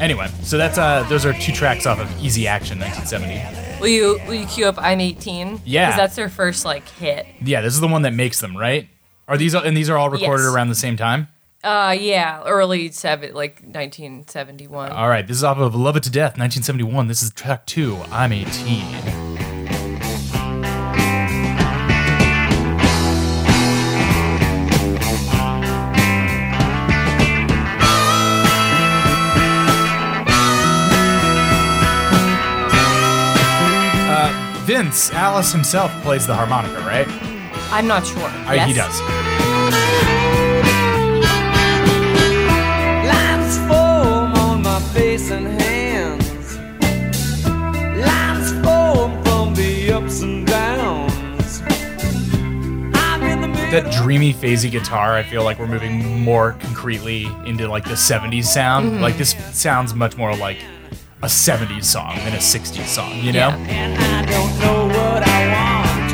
Anyway, so that's uh, those are two tracks off of Easy Action, 1970. Will you will you cue up "I'm 18"? Yeah. because that's their first like hit. Yeah, this is the one that makes them, right? Are these and these are all recorded Yes. around the same time? Uh, yeah, early seven, like 1971. All right, this is off of Love It to Death, 1971. This is track two. I'm 18. Vince, Alice himself plays the harmonica, right? I'm not sure. Uh, yes? He does. Lines form on my face and hands. Lines form from the ups and downs. The. That dreamy, phasey guitar, I feel like we're moving more concretely into like the 70s sound. Like this sounds much more like a 70s song than a 60s song, you know? Yeah. and I don't know what I want.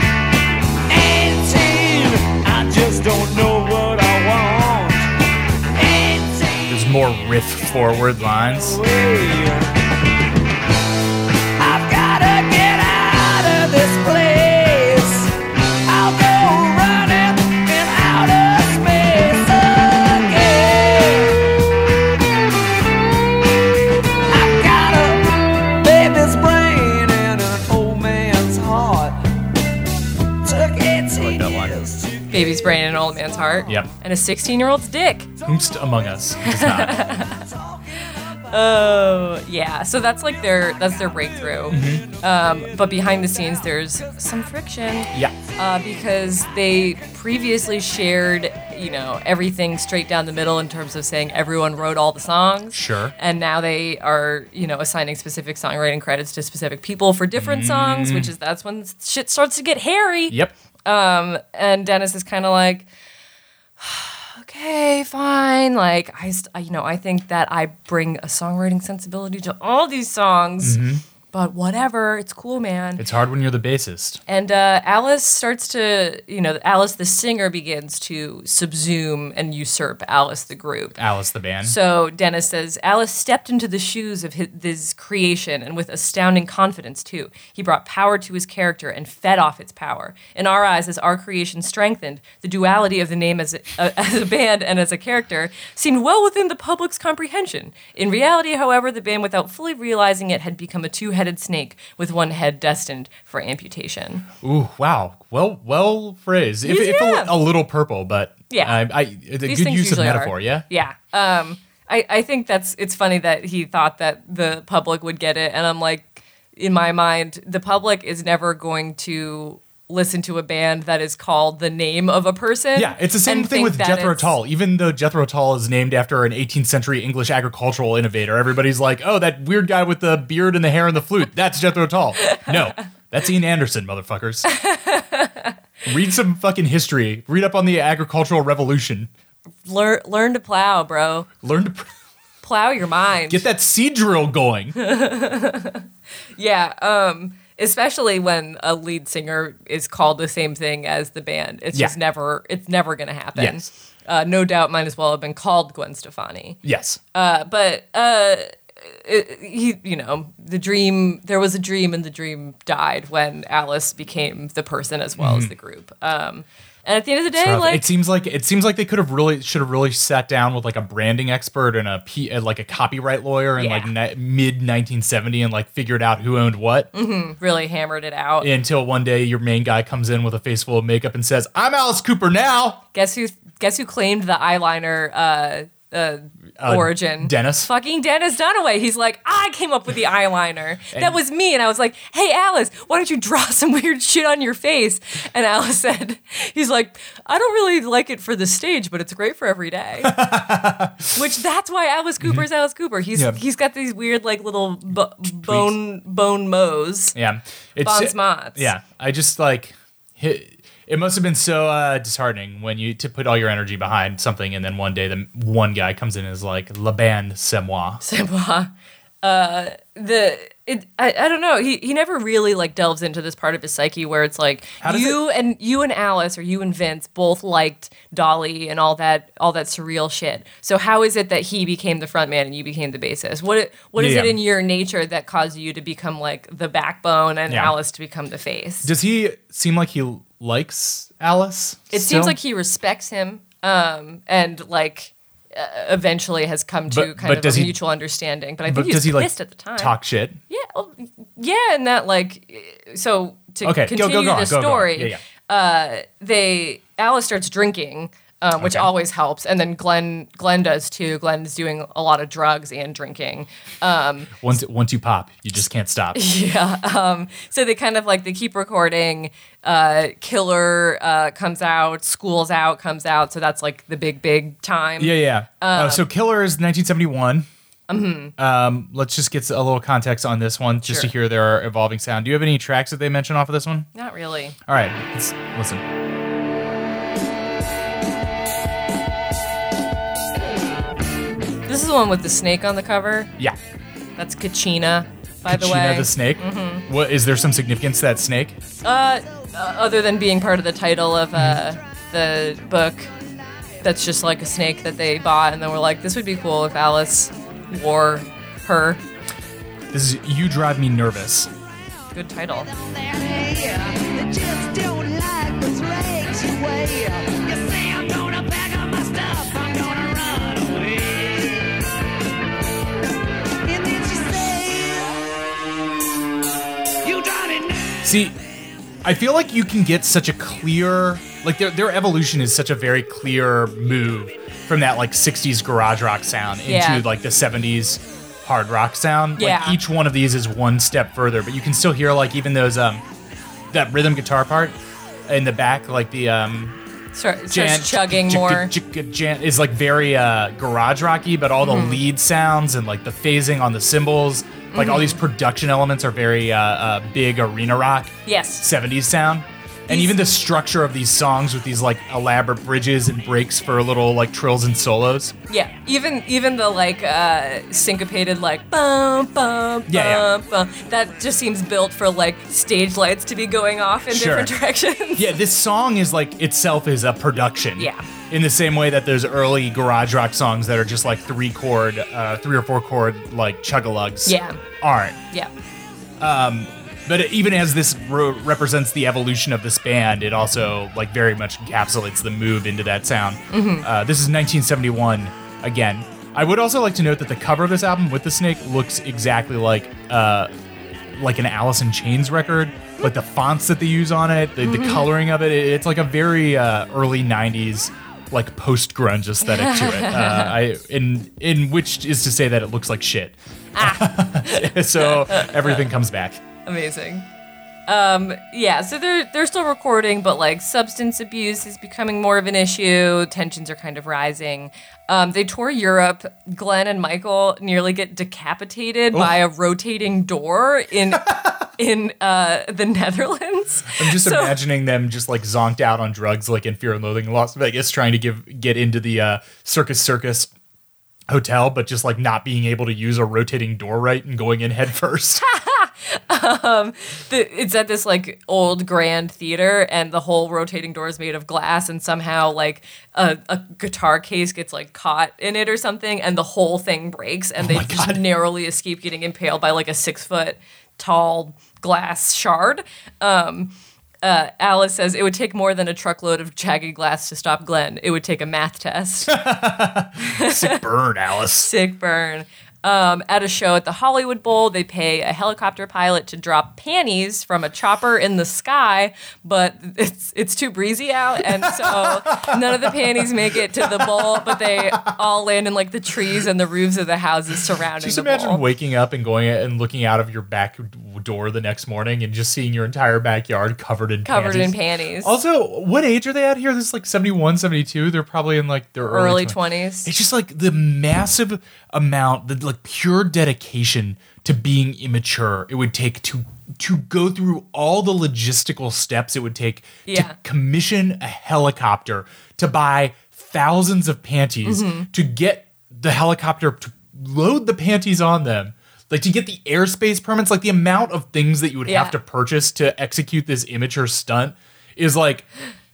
18, I just don't know what I want. 18. There's more riff forward lines. Baby's brain and an old man's heart. Yep. And a 16 year old's dick. Whomst among us does not. Oh yeah. So that's like their that's their breakthrough. Mm-hmm. Um, but behind the scenes, there's some friction. yeah. uh, because they previously shared, you know, everything straight down the middle in terms of saying everyone wrote all the songs. Sure. And now they are, you know, assigning specific songwriting credits to specific people for different songs, which is that's when shit starts to get hairy. Yep. Um, and Dennis is kind of like, okay, fine. Like I, st- I, you know, I think that I bring a songwriting sensibility to all these songs. Mm-hmm. But whatever, it's cool, man. It's hard when you're the bassist. And uh, Alice starts to, you know, Alice the singer begins to subsume and usurp Alice the group. Alice the band. So Dennis says Alice stepped into the shoes of his, his creation and with astounding confidence, too. He brought power to his character and fed off its power. In our eyes, as our creation strengthened, the duality of the name as a, uh, as a band and as a character seemed well within the public's comprehension. In reality, however, the band, without fully realizing it, had become a two headed snake with one head destined for amputation. Ooh, wow. Well, well phrased. If, if a, a little purple, but Yeah. I, I, a These good use of metaphor. are. Yeah. Yeah. Um, I, I think that's it's funny that he thought that the public would get it, and I'm like, in my mind, the public is never going to listen to a band that is called the name of a person. Yeah, it's the same thing with Jethro Tull. Even though Jethro Tull is named after an 18th century English agricultural innovator, everybody's like, "Oh, that weird guy with the beard and the hair and the flute. That's Jethro Tull." No, that's Ian Anderson, motherfuckers. Read some fucking history. Read up on the agricultural revolution. Learn learn to plow, bro. Learn to pr- Plow your mind. get that seed drill going. Yeah, um, especially when a lead singer is called the same thing as the band. It's Yeah. just never it's never gonna happen. Yes. Uh, no doubt might as well have been called Gwen Stefani. Yes. Uh, but uh, it, he, you know, the dream. There was a dream, and the dream died when Alice became the person as well as the group. Um, and at the end of the day, like it seems like it seems like they could have really should have really sat down with like a branding expert and a P, uh, like a copyright lawyer in like Yeah. ni- mid 1970 and like figured out who owned what really hammered it out. until one day your main guy comes in with a face full of makeup and says, "I'm Alice Cooper now." Guess who? Guess who claimed the eyeliner uh, uh, Uh, origin? Dennis? Fucking Dennis Dunaway. He's like, I came up with the eyeliner. that was me. And I was like, Hey Alice, why don't you draw some weird shit on your face? And Alice said, He's like, I don't really like it for the stage, but it's great for every day. Which that's why Alice Cooper's Alice Cooper. He's Yeah. he's got these weird like little bo- bone bone mows. Yeah, it's Bon spots. Yeah, I just like hit. It must have been so uh, disheartening when you to put all your energy behind something, and then one day the one guy comes in and is like, "La band, c'est moi." Savoie. Uh, the it I, I don't know he he never really like delves into this part of his psyche where it's like you and you and Alice or you and Vince both liked Dali and all that all that surreal shit so how is it that he became the front man and you became the bassist what what is Yeah, it in your nature that caused you to become like the backbone and Yeah. Alice to become the face Does he seem like he likes Alice? it still? seems like he respects him um and like eventually has come to But- kind but of a he- mutual understanding but I But think he does he like at the time talk shit? Yeah, well, yeah, and that like so to Okay, go- go- continue go the go- go on. story, Yeah, uh, they Alice starts drinking, um, which Okay. always helps, and then Glen Glen does too. Glen's doing a lot of drugs and drinking. Um, Once once you pop, you just can't stop. yeah, um, so they kind of like they keep recording. Uh, Killer uh, comes out, School's out comes out, so that's like the big big time. Yeah, yeah. Um, uh, so Killer is 1971. Um, let's just get a little context on this one, just to Mm-hmm. Hear their evolving sound. Do you have any tracks that they mention off of this one? Not really. All right, let's listen. This is the one with the snake on the cover. Yeah. That's Kachina, by the Sheena way. the snake. Mhm. What is there some significance to that snake? Uh, uh, other than being part of the title of uh, the book, that's just like a snake that they bought, and then we're like, this would be cool if Alice wore her. This is "You Drive Me Nervous." Good title. See, I feel like you can get such a clear, like their their evolution is such a very clear move from that like '60s garage rock sound into Yeah. like the '70s hard rock sound. Yeah. Like each one of these is one step further, but you can still hear like even those um that rhythm guitar part in the back, like the um Start, Jan- chugging j- more. j- j- Jan- is like very uh, garage rocky, but all the Mhm. lead sounds and like the phasing on the cymbals, like all these production elements are very uh, uh, big arena rock. Yes. 70s sound. And even the structure of these songs with these like elaborate bridges and breaks for little like trills and solos. Yeah, even even the like uh, syncopated like bum bum Yeah, yeah. bum bum. That just seems built for like stage lights to be going off in Sure. different directions. Yeah, this song is like itself is a production. Yeah. In the same way that there's early garage rock songs that are just like three chord, uh, three or four chord like chug-a-lugs. Yeah. Aren't. Yeah. Um, but even as this re- represents the evolution of this band, it also like very much encapsulates the move into that sound. Mhm. Uh, this is 1971 again. I would also like to note that the cover of this album with the snake looks exactly like uh, like an Alice in Chains record. Like the fonts that they use on it, the, the Mhm. coloring of it, it- it's like a very uh, early 90s like post grunge aesthetic to it. Uh, I in in which is to say that it looks like shit. so everything comes back. Amazing. Um, yeah, so they're they're still recording, but like substance abuse is becoming more of an issue. Tensions are kind of rising. Um, they tour Europe. Glen and Michael nearly get decapitated by a rotating door in in uh, the Netherlands. I'm just So- imagining them just like zonked out on drugs, like in Fear and Loathing in Las Vegas, trying to give get into the uh, Circus Circus hotel, but just like not being able to use a rotating door right and going in head first. um, the, it's at this like old grand theater, and the whole rotating door is made of glass, and somehow like a, a guitar case gets like caught in it or something, and the whole thing breaks, and they just narrowly escape getting impaled by like a six foot tall glass shard. Um, uh, Alice says it would take more than a truckload of jagged glass to stop Glen. It would take a math test. Sick burn, Alice. Sick burn. Um, at a show at the Hollywood Bowl, they pay a helicopter pilot to drop panties from a chopper in the sky, but it's it's too breezy out, and so none of the panties make it to the bowl. But they all land in like the trees and the roofs of the houses surrounding Just imagine bowl. waking up and going and looking out of your back door the next morning and just seeing your entire backyard covered in Covered in panties. panties. Also, what age are they at here? This is like 71, 72. They're probably in like their early, Early 20s. 20s. It's just like the massive amount, the like pure dedication to being immature it would take to to go through all the logistical steps it would take Yeah. to commission a helicopter to buy thousands of panties Mhm. to get the helicopter to load the panties on them like to get the airspace permits like the amount of things that you would Yeah. have to purchase to execute this immature stunt is like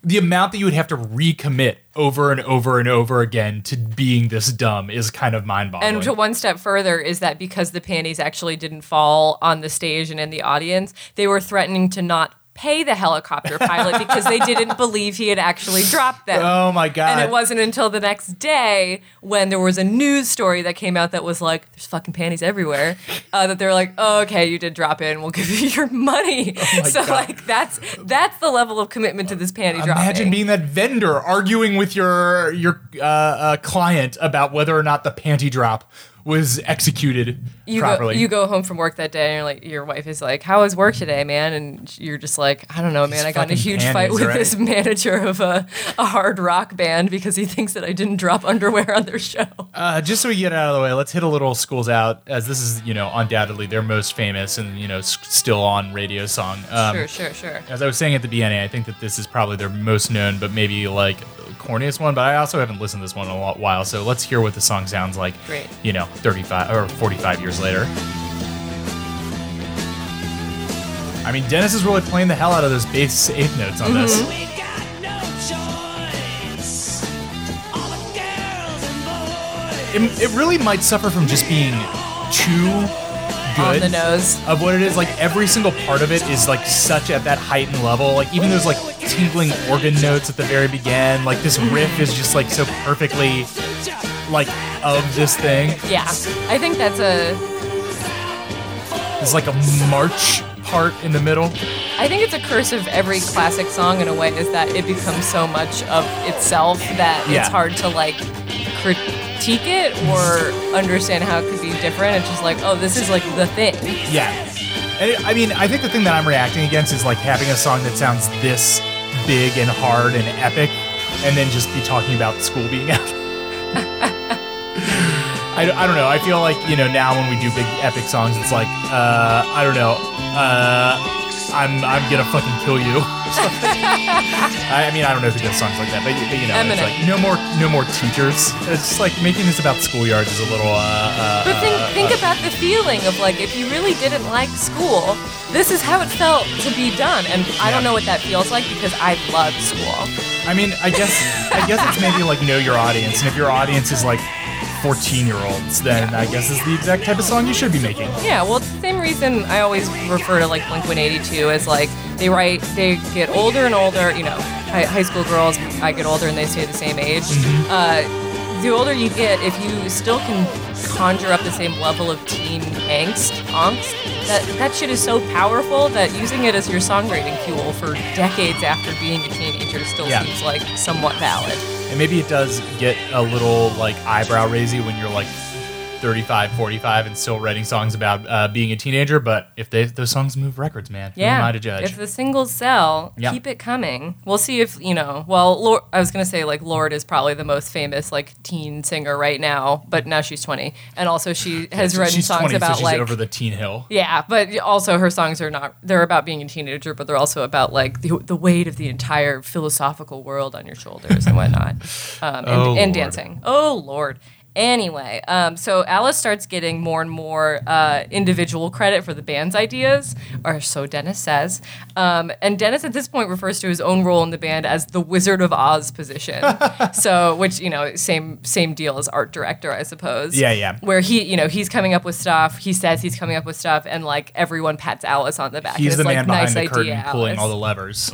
the amount that you would have to recommit over and over and over again to being this dumb is kind of mind-boggling. And to one step further is that because the panties actually didn't fall on the stage and in the audience, they were threatening to not pay the helicopter pilot because they didn't believe he had actually dropped them. Oh my god. And it wasn't until the next day when there was a news story that came out that was like, "There's fucking panties everywhere," uh, that they were like, "Oh, okay, you did drop in. We'll give you your money." Oh so God. like that's that's the level of commitment to this panty drop. Imagine being that vendor arguing with your your uh, uh, client about whether or not the panty drop was executed you go, you go home from work that day and you're like your wife is like how was work today man and you're just like i don't know man i got in a huge fight with right? this manager of a, a hard rock band because he thinks that i didn't drop underwear on their show Uh, just so we get out of the way, let's hit a little "Schools Out" as this is, you know, undoubtedly their most famous and you know s- still on radio song. Um, sure sure sure As I was saying at the beginning, I think that this is probably their most known, but maybe like corniest one. But I also haven't listened to this one in a lot- while, so let's hear what the song sounds like. Great. You know, 35 or 45 years later. I mean, Dennis is really playing the hell out of those bass eighth notes on this. Mhm. It, it really might suffer from just being too good On the nose. of what it is. Like every single part of it is like such at that heightened level. Like even those like tinkling organ notes at the very begin. Like this riff is just like so perfectly like of this thing. yeah i think that's a It's like a march part in the middle. I think it's a curse of every classic song in a way is that it becomes so much of itself that Yeah. it's hard to like critique it or understand how it could be different. It's just like, oh, this is like the thing. Yeah. And it, I mean, I think the thing that I'm reacting against is like having a song that sounds this big and hard and epic, and then just be talking about school being out. I, don't- I don't know. I feel like, you know, now when we do big epic songs, it's like, uh, I don't know. Uh, I'm, I'm gonna fucking kill you. I, I mean, I don't know if who does songs like that, but, but you know, it's like no more, no more teachers. It's just like making this about schoolyards is a little. Uh, uh, But think, uh, think uh, about the feeling of like, if you really didn't like school, this is how it felt to be done. And I don't know what that feels like because I loved school. I mean, I guess I guess it's maybe like know your audience, and if your audience is like 14 year olds, then I guess is the exact type of song you should be making. Yeah, well, it's the same reason I always refer to like Blink 182 as like they write, they get older and older. You know, high, high school girls, I get older and they stay the same age. Mm-hmm. Uh, the older you get, if you still can conjure up the same level of teen angst, angst, that that shit is so powerful that using it as your songwriting fuel for decades after being a teenager still Yeah. seems like somewhat valid. And maybe it does get a little like eyebrow raisy when you're like 35, 45 and still writing songs about uh, being a teenager. But if they those songs move records, man, who am I to judge? If the singles sell, Yeah. keep it coming. We'll see if, you know, well, Lorde, I was going to say, like, Lorde is probably the most famous, like, teen singer right now, but now she's 20. And also, she has written songs 20, about, so she's like, over the teen hill. yeah, but also her songs are not, they're about being a teenager, but they're also about, like, the, the weight of the entire philosophical world on your shoulders and whatnot. Um, and, Oh, and dancing. Oh, Lord. Anyway, um, so Alice starts getting more and more uh, individual credit for the band's ideas, or so Dennis says. Um, and Dennis at this point refers to his own role in the band as the Wizard of Oz position. so, which you know, same same deal as art director, I suppose. Yeah, yeah. Where he, you know, he's coming up with stuff. He says he's coming up with stuff, and like everyone pats Alice on the back. He's It's the like, man behind nice the idea, curtain, pulling Alice. all the levers.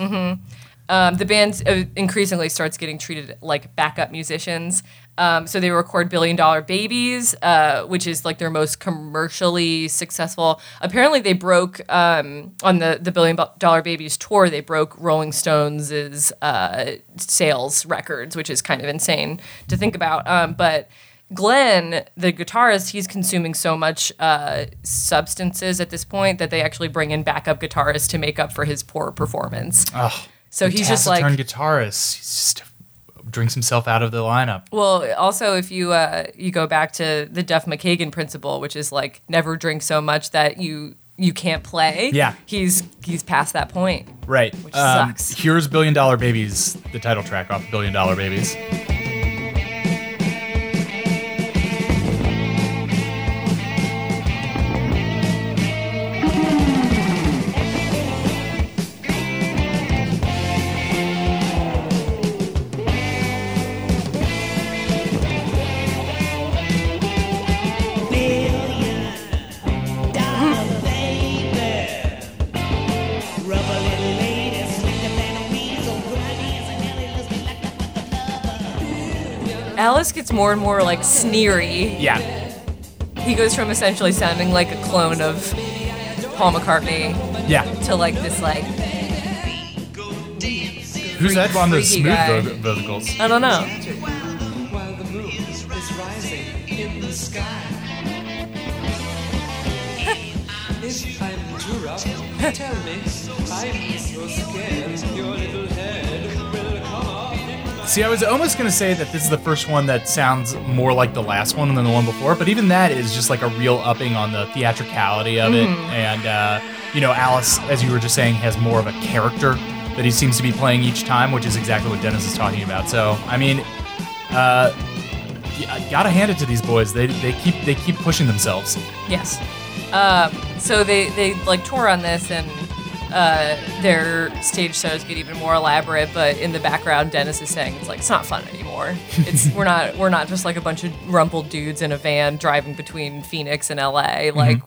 Um, the band uh, increasingly starts getting treated like backup musicians. Um, so they record Billion Dollar Babies, uh, which is like their most commercially successful. Apparently, they broke um, on the the Billion Dollar Babies tour. They broke Rolling Stones' uh, sales records, which is kind of insane to think about. Um, but Glen, the guitarist, he's consuming so much uh, substances at this point that they actually bring in backup guitarists to make up for his poor performance. So The he's just like, taciturn guitarist. He's just drinks himself out of the lineup. well, also if you uh, you go back to the Duff McKagan principle, which is like never drink so much that you you can't play. Yeah. he's he's past that point. Right. Which Um, sucks. Here's Billion Dollar Babies, the title track off Billion Dollar Babies. Gets more and more like sneery. Yeah. He goes from essentially sounding like a clone of Paul McCartney Yeah. to like this like Who's that on the freaky smooth guy. vo- vocals? I don't know. While the moon is rising in the sky. if I'm too rough, tell me. I'm so scared your little See, I was almost going to say that this is the first one that sounds more like the last one than the one before, but even that is just like a real upping on the theatricality of it. Mhm. And, uh, you know, Alice, as you were just saying, has more of a character that he seems to be playing each time, which is exactly what Dennis is talking about. So, I mean, uh, I gotta hand it to these boys. They, they keep they keep pushing themselves. Yes. Um, so they they like tour on this and uh, their stage shows get even more elaborate. But in the background, Dennis is saying it's like it's not fun anymore. It's we're not we're not just like a bunch of rumpled dudes in a van driving between Phoenix and LA. Like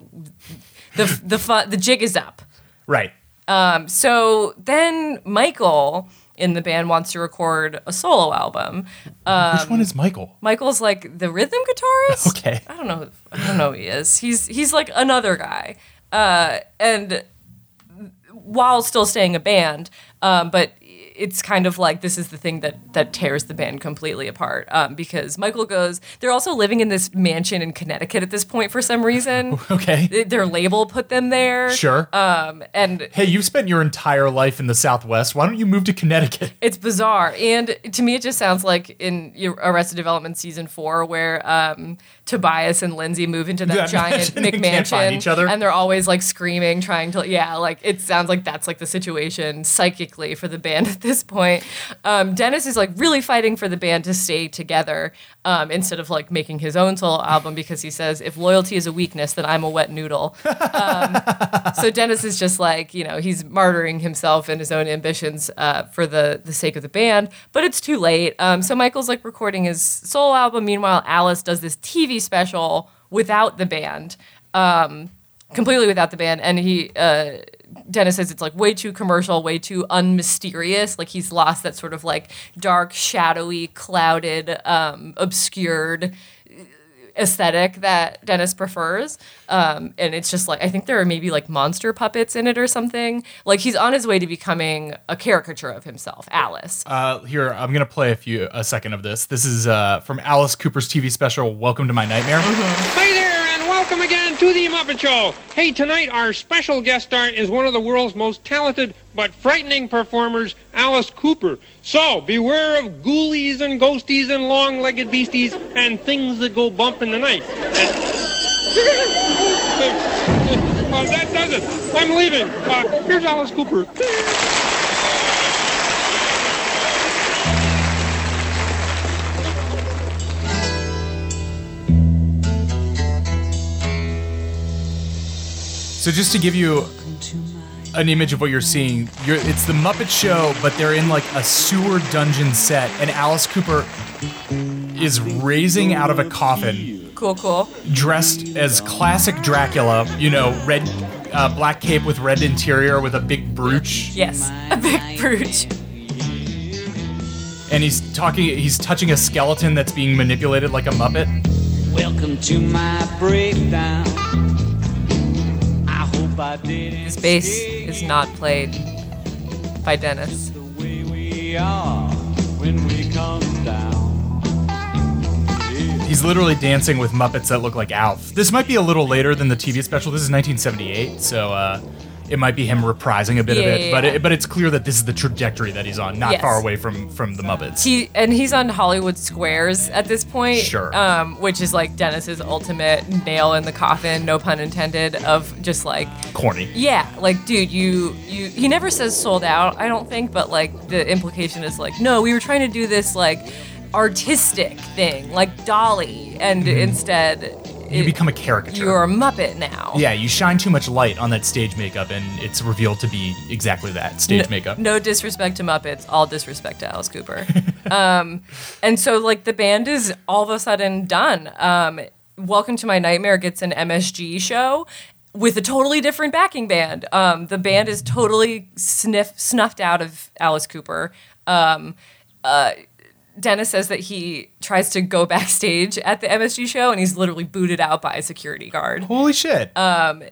the the fun the jig is up. Right. Um, so then Michael in the band wants to record a solo album. Um, Which one is Michael? Michael's like the rhythm guitarist. Okay. I don't know. I don't know who he is. He's he's like another guy. Uh, and while still staying a band, um, but it's kind of like this is the thing that that tears the band completely apart um, because Michael goes. They're also living in this mansion in Connecticut at this point for some reason. Okay. Th- Their label put them there. Sure. Um, and Hey, you've spent your entire life in the Southwest. Why don't you move to Connecticut? It's bizarre, and to me, it just sounds like in Arrested Development season four, where um, Tobias and Lindsay move into that giant they can't find McMansion, and they're always like screaming, trying to yeah, like it sounds like that's like the situation psychically for the band this point. Um, Dennis is like really fighting for the band to stay together um, instead of like making his own solo album because he says if loyalty is a weakness, then I'm a wet noodle. Um, so Dennis is just like you know he's martyring himself and his own ambitions uh, for the the sake of the band, but it's too late. Um, so Michael's like recording his solo album. Meanwhile, Alice does this TV special without the band, um, completely without the band, and he. Uh, Dennis says it's like way too commercial, way too unmysterious. Like he's lost that sort of like dark, shadowy, clouded, um, obscured aesthetic that Dennis prefers. Um, and it's just like I think there are maybe like monster puppets in it or something. Like he's on his way to becoming a caricature of himself, Alice. Uh, here, I'm gonna play a few a second of this. This is uh, from Alice Cooper's TV special "Welcome to My Nightmare." Mm-hmm. Welcome again to the Muppet Show. Hey, tonight our special guest star is one of the world's most talented but frightening performers, Alice Cooper. So beware of ghoulies and ghosties and long-legged beasties and things that go bump in the night. That does it. I'm leaving. Uh, here's Alice Cooper. So just to give you an image of what you're seeing, you're, it's the Muppet Show, but they're in like a sewer dungeon set, and Alice Cooper is raising out of a coffin, Cool, cool. dressed as classic Dracula. You know, red, uh, black cape with red interior with a big brooch, Yes, a big brooch. and he's talking. He's touching a skeleton that's being manipulated like a Muppet. Welcome to my breakdown. This bass is not played by Dennis. we are when we come down. He's literally dancing with Muppets that look like Alf. This might be a little later than the TV special. This is 1978, so uh, it might be him reprising a bit of it. yeah, but yeah. it, but it's clear that this is the trajectory that he's on, not Yes. far away from from the Muppets. He and he's on Hollywood Squares at this point. Sure. Um, which is like Dennis's ultimate nail in the coffin, no pun intended, of just like Corny. Yeah, like dude, you you he never says sold out, I don't think, but like the implication is like, no, we were trying to do this like artistic thing, like Dali, and instead Mm-hmm. You it- become a caricature. you're a Muppet now. yeah, you shine too much light on that stage makeup, and it's revealed to be exactly that stage no, makeup. No disrespect to Muppets, all disrespect to Alice Cooper. um, and so like the band is all of a sudden done. Um, Welcome to My Nightmare gets an MSG show with a totally different backing band. Um, the band is totally sniff, snuffed out of Alice Cooper. Um, uh, Dennis says that he tries to go backstage at the MSG show and he's literally booted out by a security guard. Holy shit. Um,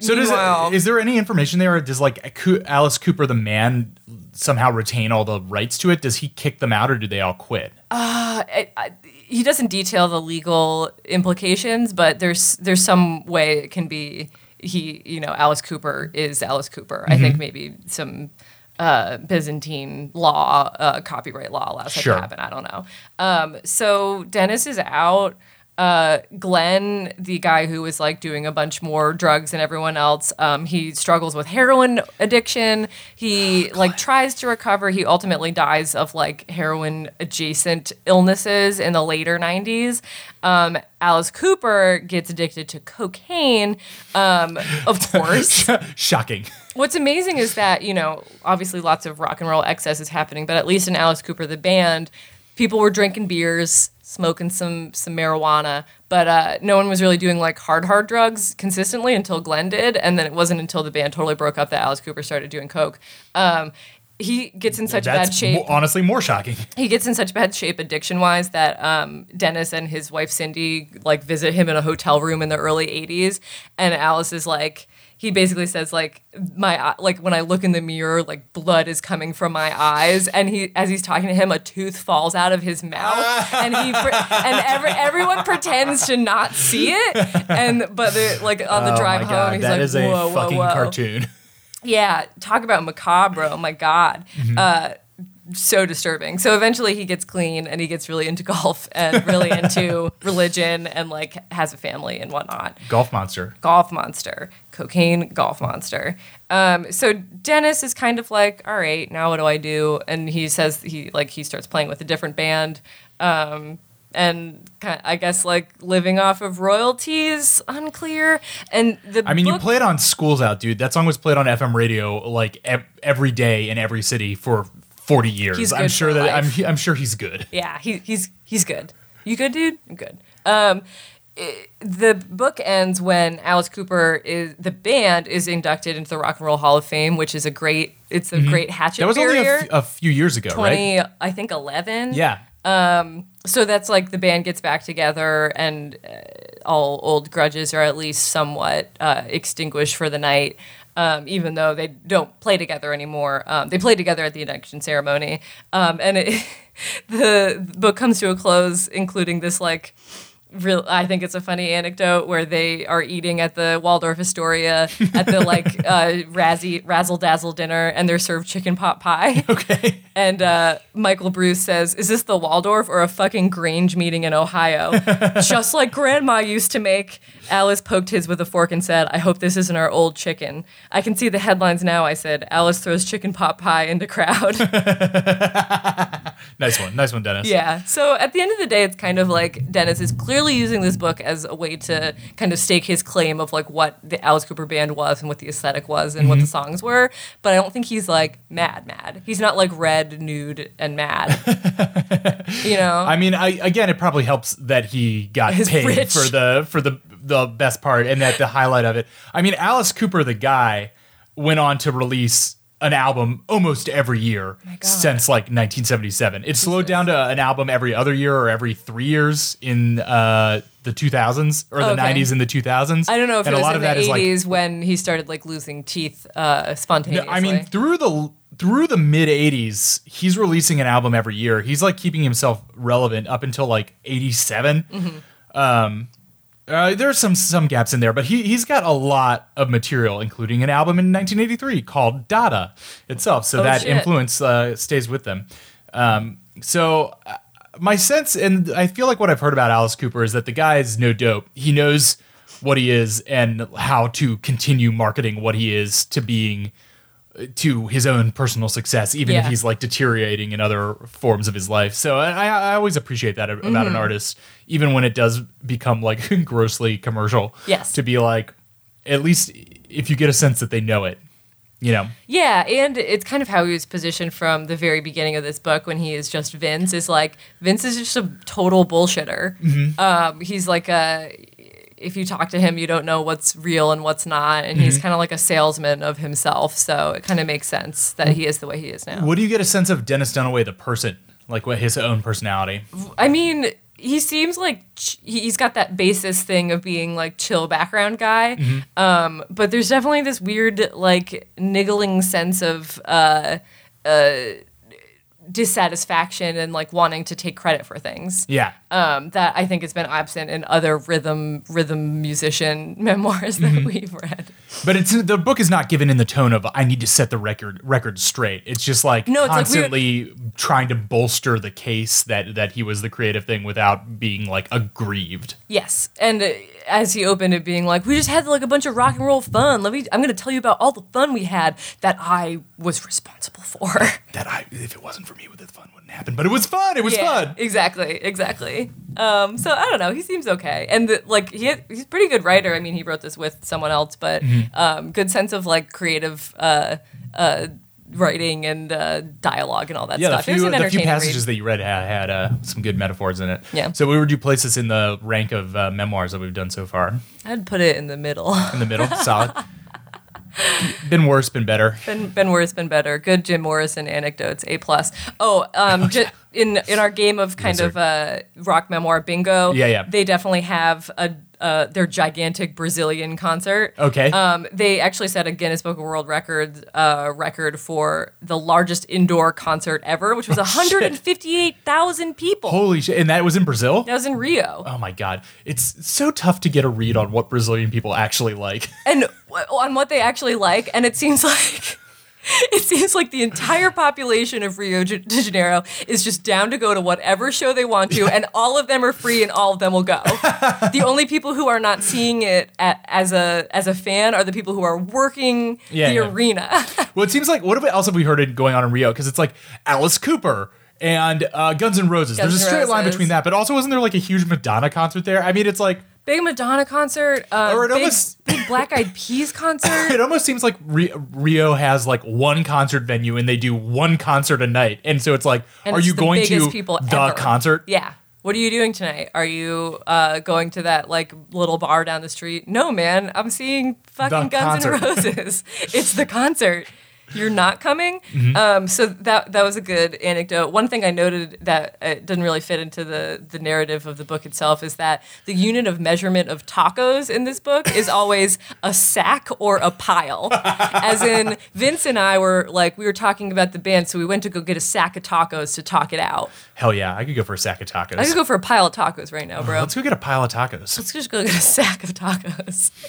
so does meanwhile- is there any information there? Does like Alice Cooper, the man, somehow retain all the rights to it? Does he kick them out, or do they all quit? Uh, I, I, he doesn't detail the legal implications, but there's there's some way it can be he you know Alice Cooper is Alice Cooper. I think Mhm. maybe some uh, Byzantine law, uh, copyright law allows that Sure. to happen. I don't know. Um, so Dennis is out. Uh, Glen, the guy who was like doing a bunch more drugs than everyone else, um, he struggles with heroin addiction. He like tries to recover. He ultimately dies of like heroin adjacent illnesses in the later 90s. Um, Alice Cooper gets addicted to cocaine, um, of course. Shocking. What's amazing is that, you know, obviously lots of rock and roll excess is happening, but at least in Alice Cooper, the band, people were drinking beers, smoking some some marijuana, but uh, no one was really doing like hard, hard drugs consistently until Glen did. And then it wasn't until the band totally broke up that Alice Cooper started doing coke. Um, he gets in such That's bad shape mo- honestly more shocking. he gets in such bad shape addiction wise that um, Dennis and his wife Cindy like visit him in a hotel room in the early 80s and Alice is like he basically says like my like when I look in the mirror like blood is coming from my eyes and he as he's talking to him a tooth falls out of his mouth and he and every, everyone pretends to not see it and but like on the oh drive home god, he's that like is a whoa whoa fucking whoa cartoon. yeah, talk about macabre. Oh my god. Mhm. Uh, so disturbing. So eventually he gets clean and he gets really into golf and really into religion and like has a family and whatnot. Golf monster. Golf monster, cocaine golf monster. Um, so Dennis is kind of like, all right, now what do I do? And he says he like he starts playing with a different band. Um, and kind I guess like living off of royalties, unclear. And the I mean, you book- play it on Schools Out, dude. That song was played on FM radio like ev- every day in every city for 40 years. I'm sure that I'm. I'm sure he's good. Yeah, he, he's he's good. You good, dude? I'm good. Um, i- the book ends when Alice Cooper is the band is inducted into the Rock and Roll Hall of Fame, which is a great. It's a Mhm. great hatchet That was only barrier. a, f- a few years ago, Twenty, right? I think eleven. Yeah. Um, so that's like the band gets back together, and uh, all old grudges are at least somewhat uh, extinguished for the night. Um, even though they don't play together anymore, um, they play together at the induction ceremony, um, and it, the book comes to a close, including this like real I think it's a funny anecdote where they are eating at the Waldorf Astoria at the like uh, razzie razzle dazzle dinner and they're served chicken pot pie. Okay. And uh, Michael Bruce says, "Is this the Waldorf or a fucking Grange meeting in Ohio?" Just like Grandma used to make. Alice poked his with a fork and said, "I hope this isn't our old chicken." I can see the headlines now. I said, "Alice throws chicken pot pie into crowd." Nice one. Nice one, Dennis. Yeah. So at the end of the day, it's kind of like Dennis is clearly using this book as a way to kind of stake his claim of like what the Alice Cooper band was and what the aesthetic was and what the mm-hmm. songs were. But I don't think he's like mad, mad. He's not like red, nude, and mad. you know? I mean, I again, it probably helps that he got Is paid rich. for the for the the best part, and that the highlight of it. I mean, Alice Cooper, the guy, went on to release an album almost every year since like 1977. It slowed down to an album every other year or every three years in uh, the 2000s or the Okay. 90s and the 2000s. I don't know if and it a was lot in of the that is like 80s when he started like losing teeth uh, spontaneously. I mean, through the through the mid '80s, he's releasing an album every year. He's like keeping himself relevant up until like '87. Mm-hmm. Um, uh, there's some some gaps in there, but he he's got a lot of material, including an album in 1983 called Dada itself. So Oh, that shit. influence uh, stays with them. Um, so. Uh, my sense, and I feel like what I've heard about Alice Cooper is that the guy is no dope. He knows what he is and how to continue marketing what he is to being to his own personal success, even if he's like deteriorating in other forms of his life. So I, I always appreciate that about Mm-hmm. an artist, even when it does become like grossly commercial. Yes. To be like, at least if you get a sense that they know it, you know. Yeah, and it's kind of how he was positioned from the very beginning of this book when he is just Vince. Is like Vince is just a total bullshitter. Mm-hmm. Um, he's like a. If you talk to him, you don't know what's real and what's not, and Mm-hmm. he's kind of like a salesman of himself. So it kind of makes sense that he is the way he is now. What do you get a sense of Dennis Dunaway, the person, like what his own personality? I mean, he seems like ch- he's got that basis thing of being like chill background guy. Mm-hmm. Um, but there's definitely this weird like niggling sense of uh, uh, dissatisfaction and like wanting to take credit for things. Yeah. Um, that I think has been absent in other rhythm rhythm musician memoirs that Mm-hmm. we've read. But it's the book is not given in the tone of I need to set the record record straight. It's just like No, it's like constantly trying to bolster the case that that he was the creative thing without being like aggrieved. Yes, and uh, as he opened it, being like, "We just had like a bunch of rock and roll fun. Let me. I'm going to tell you about all the fun we had that I was responsible for." That I if it wasn't for me, the fun wouldn't happen. But it was fun. It was Yeah, fun. Exactly, exactly. Um, so I don't know. He seems okay, and the, like he had, he's a pretty good writer. I mean, he wrote this with someone else, but Mm-hmm. um, good sense of like creative uh, uh, writing and uh, dialogue and all that Yeah, stuff. Few, an the few passages read. that you read had, had uh, some good metaphors in it. Yeah. So where would you place this in the rank of uh, memoirs that we've done so far? I'd put it in the middle. In the middle, solid. Been worse, been better. Been been worse, been better. Good Jim Morrison anecdotes, A plus. Oh, um, ju- in in our game of kind of uh, rock memoir bingo, Yeah, yeah. they definitely have a uh, their gigantic Brazilian concert. Okay. Um, they actually set a Guinness Book of World Records uh, record for the largest indoor concert ever, which was 158,000 people. Holy shit! And that was in Brazil. that was in Rio. Oh my god, it's so tough to get a read on what Brazilian people actually like. and w- on what they actually like and it seems like it seems like the entire population of Rio de Janeiro is just down to go to whatever show they want to, and all of them are free, and all of them will go. the only people who are not seeing it at, as a as a fan are the people who are working Yeah, the yeah. arena. Well, it seems like what else have we heard going on in Rio? Because it's like Alice Cooper and uh, Guns N' Roses. Guns There's a straight line between that, but also wasn't there like a huge Madonna concert there? I mean, it's like big Madonna concert, uh, Or it big, almost- big Black Eyed Peas concert. it almost seems like Rio has like one concert venue and they do one concert a night, and so it's like, And are it's you going to people the ever. concert? Yeah. What are you doing tonight? Are you uh, going to that like little bar down the street? No, man. I'm seeing fucking The Guns N' Roses. it's the concert. You're not coming. Mhm. Um, so that that was a good anecdote. One thing I noted that uh, doesn't really fit into the the narrative of the book itself is that the unit of measurement of tacos in this book is always a sack or a pile. As in, Vince and I were like we were talking about the band, so we went to go get a sack of tacos to talk it out. Hell yeah, I could go for a sack of tacos. I could go for a pile of tacos right now, bro. Let's go get a pile of tacos. Let's just go get a sack of tacos.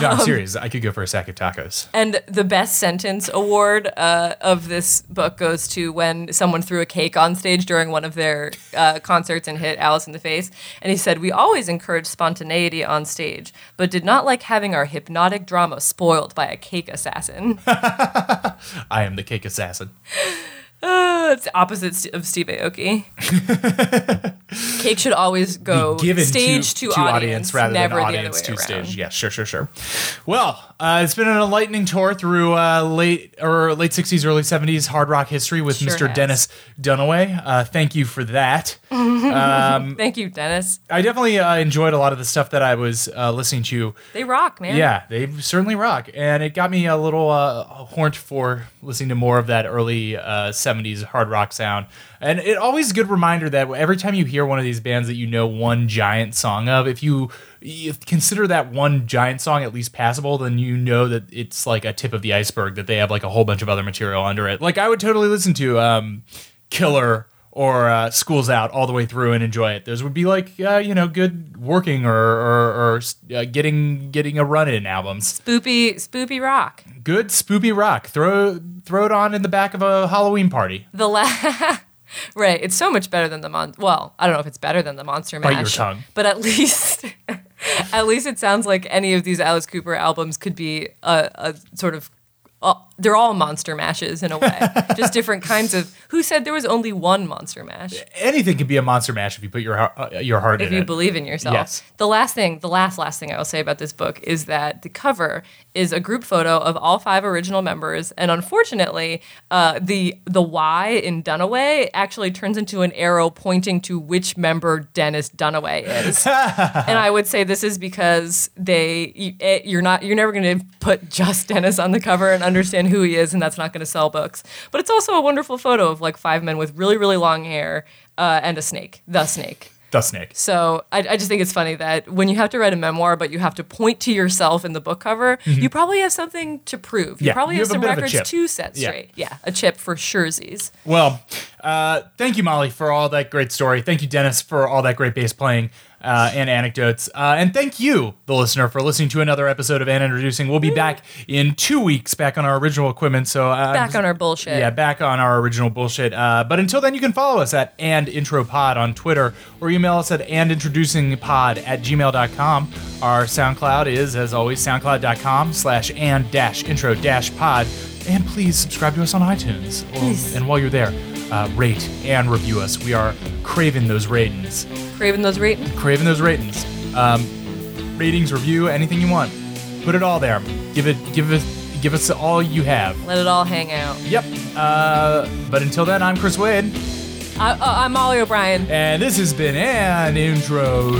No, I'm Um, serious. I could go for a sack of tacos. And the best sentence award uh, of this book goes to when someone threw a cake on stage during one of their uh, concerts and hit Alice in the face. And he said, We always encourage spontaneity on stage, but did not like having our hypnotic drama spoiled by a cake assassin. I am the cake assassin. Uh, it's the opposite of Steve Aoki. cake should always go Given stage to, to, to audience, rather never than the other audience to around. stage. Yes, sure, sure, sure. Well, uh, it's been an enlightening tour through uh, late or late '60s, early '70s hard rock history with Sure Mr. has. Dennis Dunaway. Uh, thank you for that. Um, Thank you, Dennis. I definitely uh, enjoyed a lot of the stuff that I was uh, listening to. They rock, man. Yeah, they certainly rock, and it got me a little uh, horned for listening to more of that early uh, '70s hard rock sound. And it always a good reminder that every time you hear one of these bands that you know one giant song of, if you consider that one giant song at least passable, then you know that it's like a tip of the iceberg. That they have like a whole bunch of other material under it. Like I would totally listen to um, Killer or uh, School's Out all the way through and enjoy it. Those would be like uh, you know good working or or, or uh, getting getting a run in albums. Spoopy, spoopy rock. Good spoopy rock. Throw throw it on in the back of a Halloween party. The la- right, it's so much better than the mon. Well, I don't know if it's better than the Monster Mash. Bite your tongue. But at least, at least it sounds like any of these Alice Cooper albums could be a, a sort of. Uh, they're all monster mashes in a way, just different kinds of. Who said there was only one monster mash? Anything can be a monster mash if you put your heart- uh, your heart if in you believe in yourself. Yes. The last thing, the last last thing I will say about this book is that the cover is a group photo of all five original members, and unfortunately, uh, the the Y in Dunaway actually turns into an arrow pointing to which member Dennis Dunaway is. and I would say this is because they eh, you're not you're never going to put just Dennis on the cover and understand who he is, and that's not going to sell books. But it's also a wonderful photo of like five men with really really long hair uh, and a snake, the snake. the snake. So I, I just think it's funny that when you have to write a memoir, but you have to point to yourself in the book cover, Mhm. you probably have something to prove. You Yeah, probably you have, have some bit of a records to set Yeah. straight. Yeah, a chip for surezies. Well, uh, thank you, Molly, for all that great story. Thank you, Dennis, for all that great bass playing uh, and anecdotes. Uh, and thank you, the listener, for listening to another episode of And Introducing. We'll be back in two weeks, back on our original equipment. So uh, Back on our bullshit. Yeah, back on our original bullshit. Uh, but until then, you can follow us at and intro pod on Twitter or email us at and introducing pod at gmail.com. Our SoundCloud is, as always, soundcloud.com slash and dash intro dash pod. And please subscribe to us on iTunes. Or- And while you're there, uh, rate and review us. We are craving those ratings. Craving those ratings. Craving those ratings. Um, ratings, review, anything you want. Put it all there. Give it, give it, give us all you have. Let it all hang out. Yep. Uh, but until then, I'm Chris Wade. I, uh, I'm Molly O'Brien. And this has been And Introducing.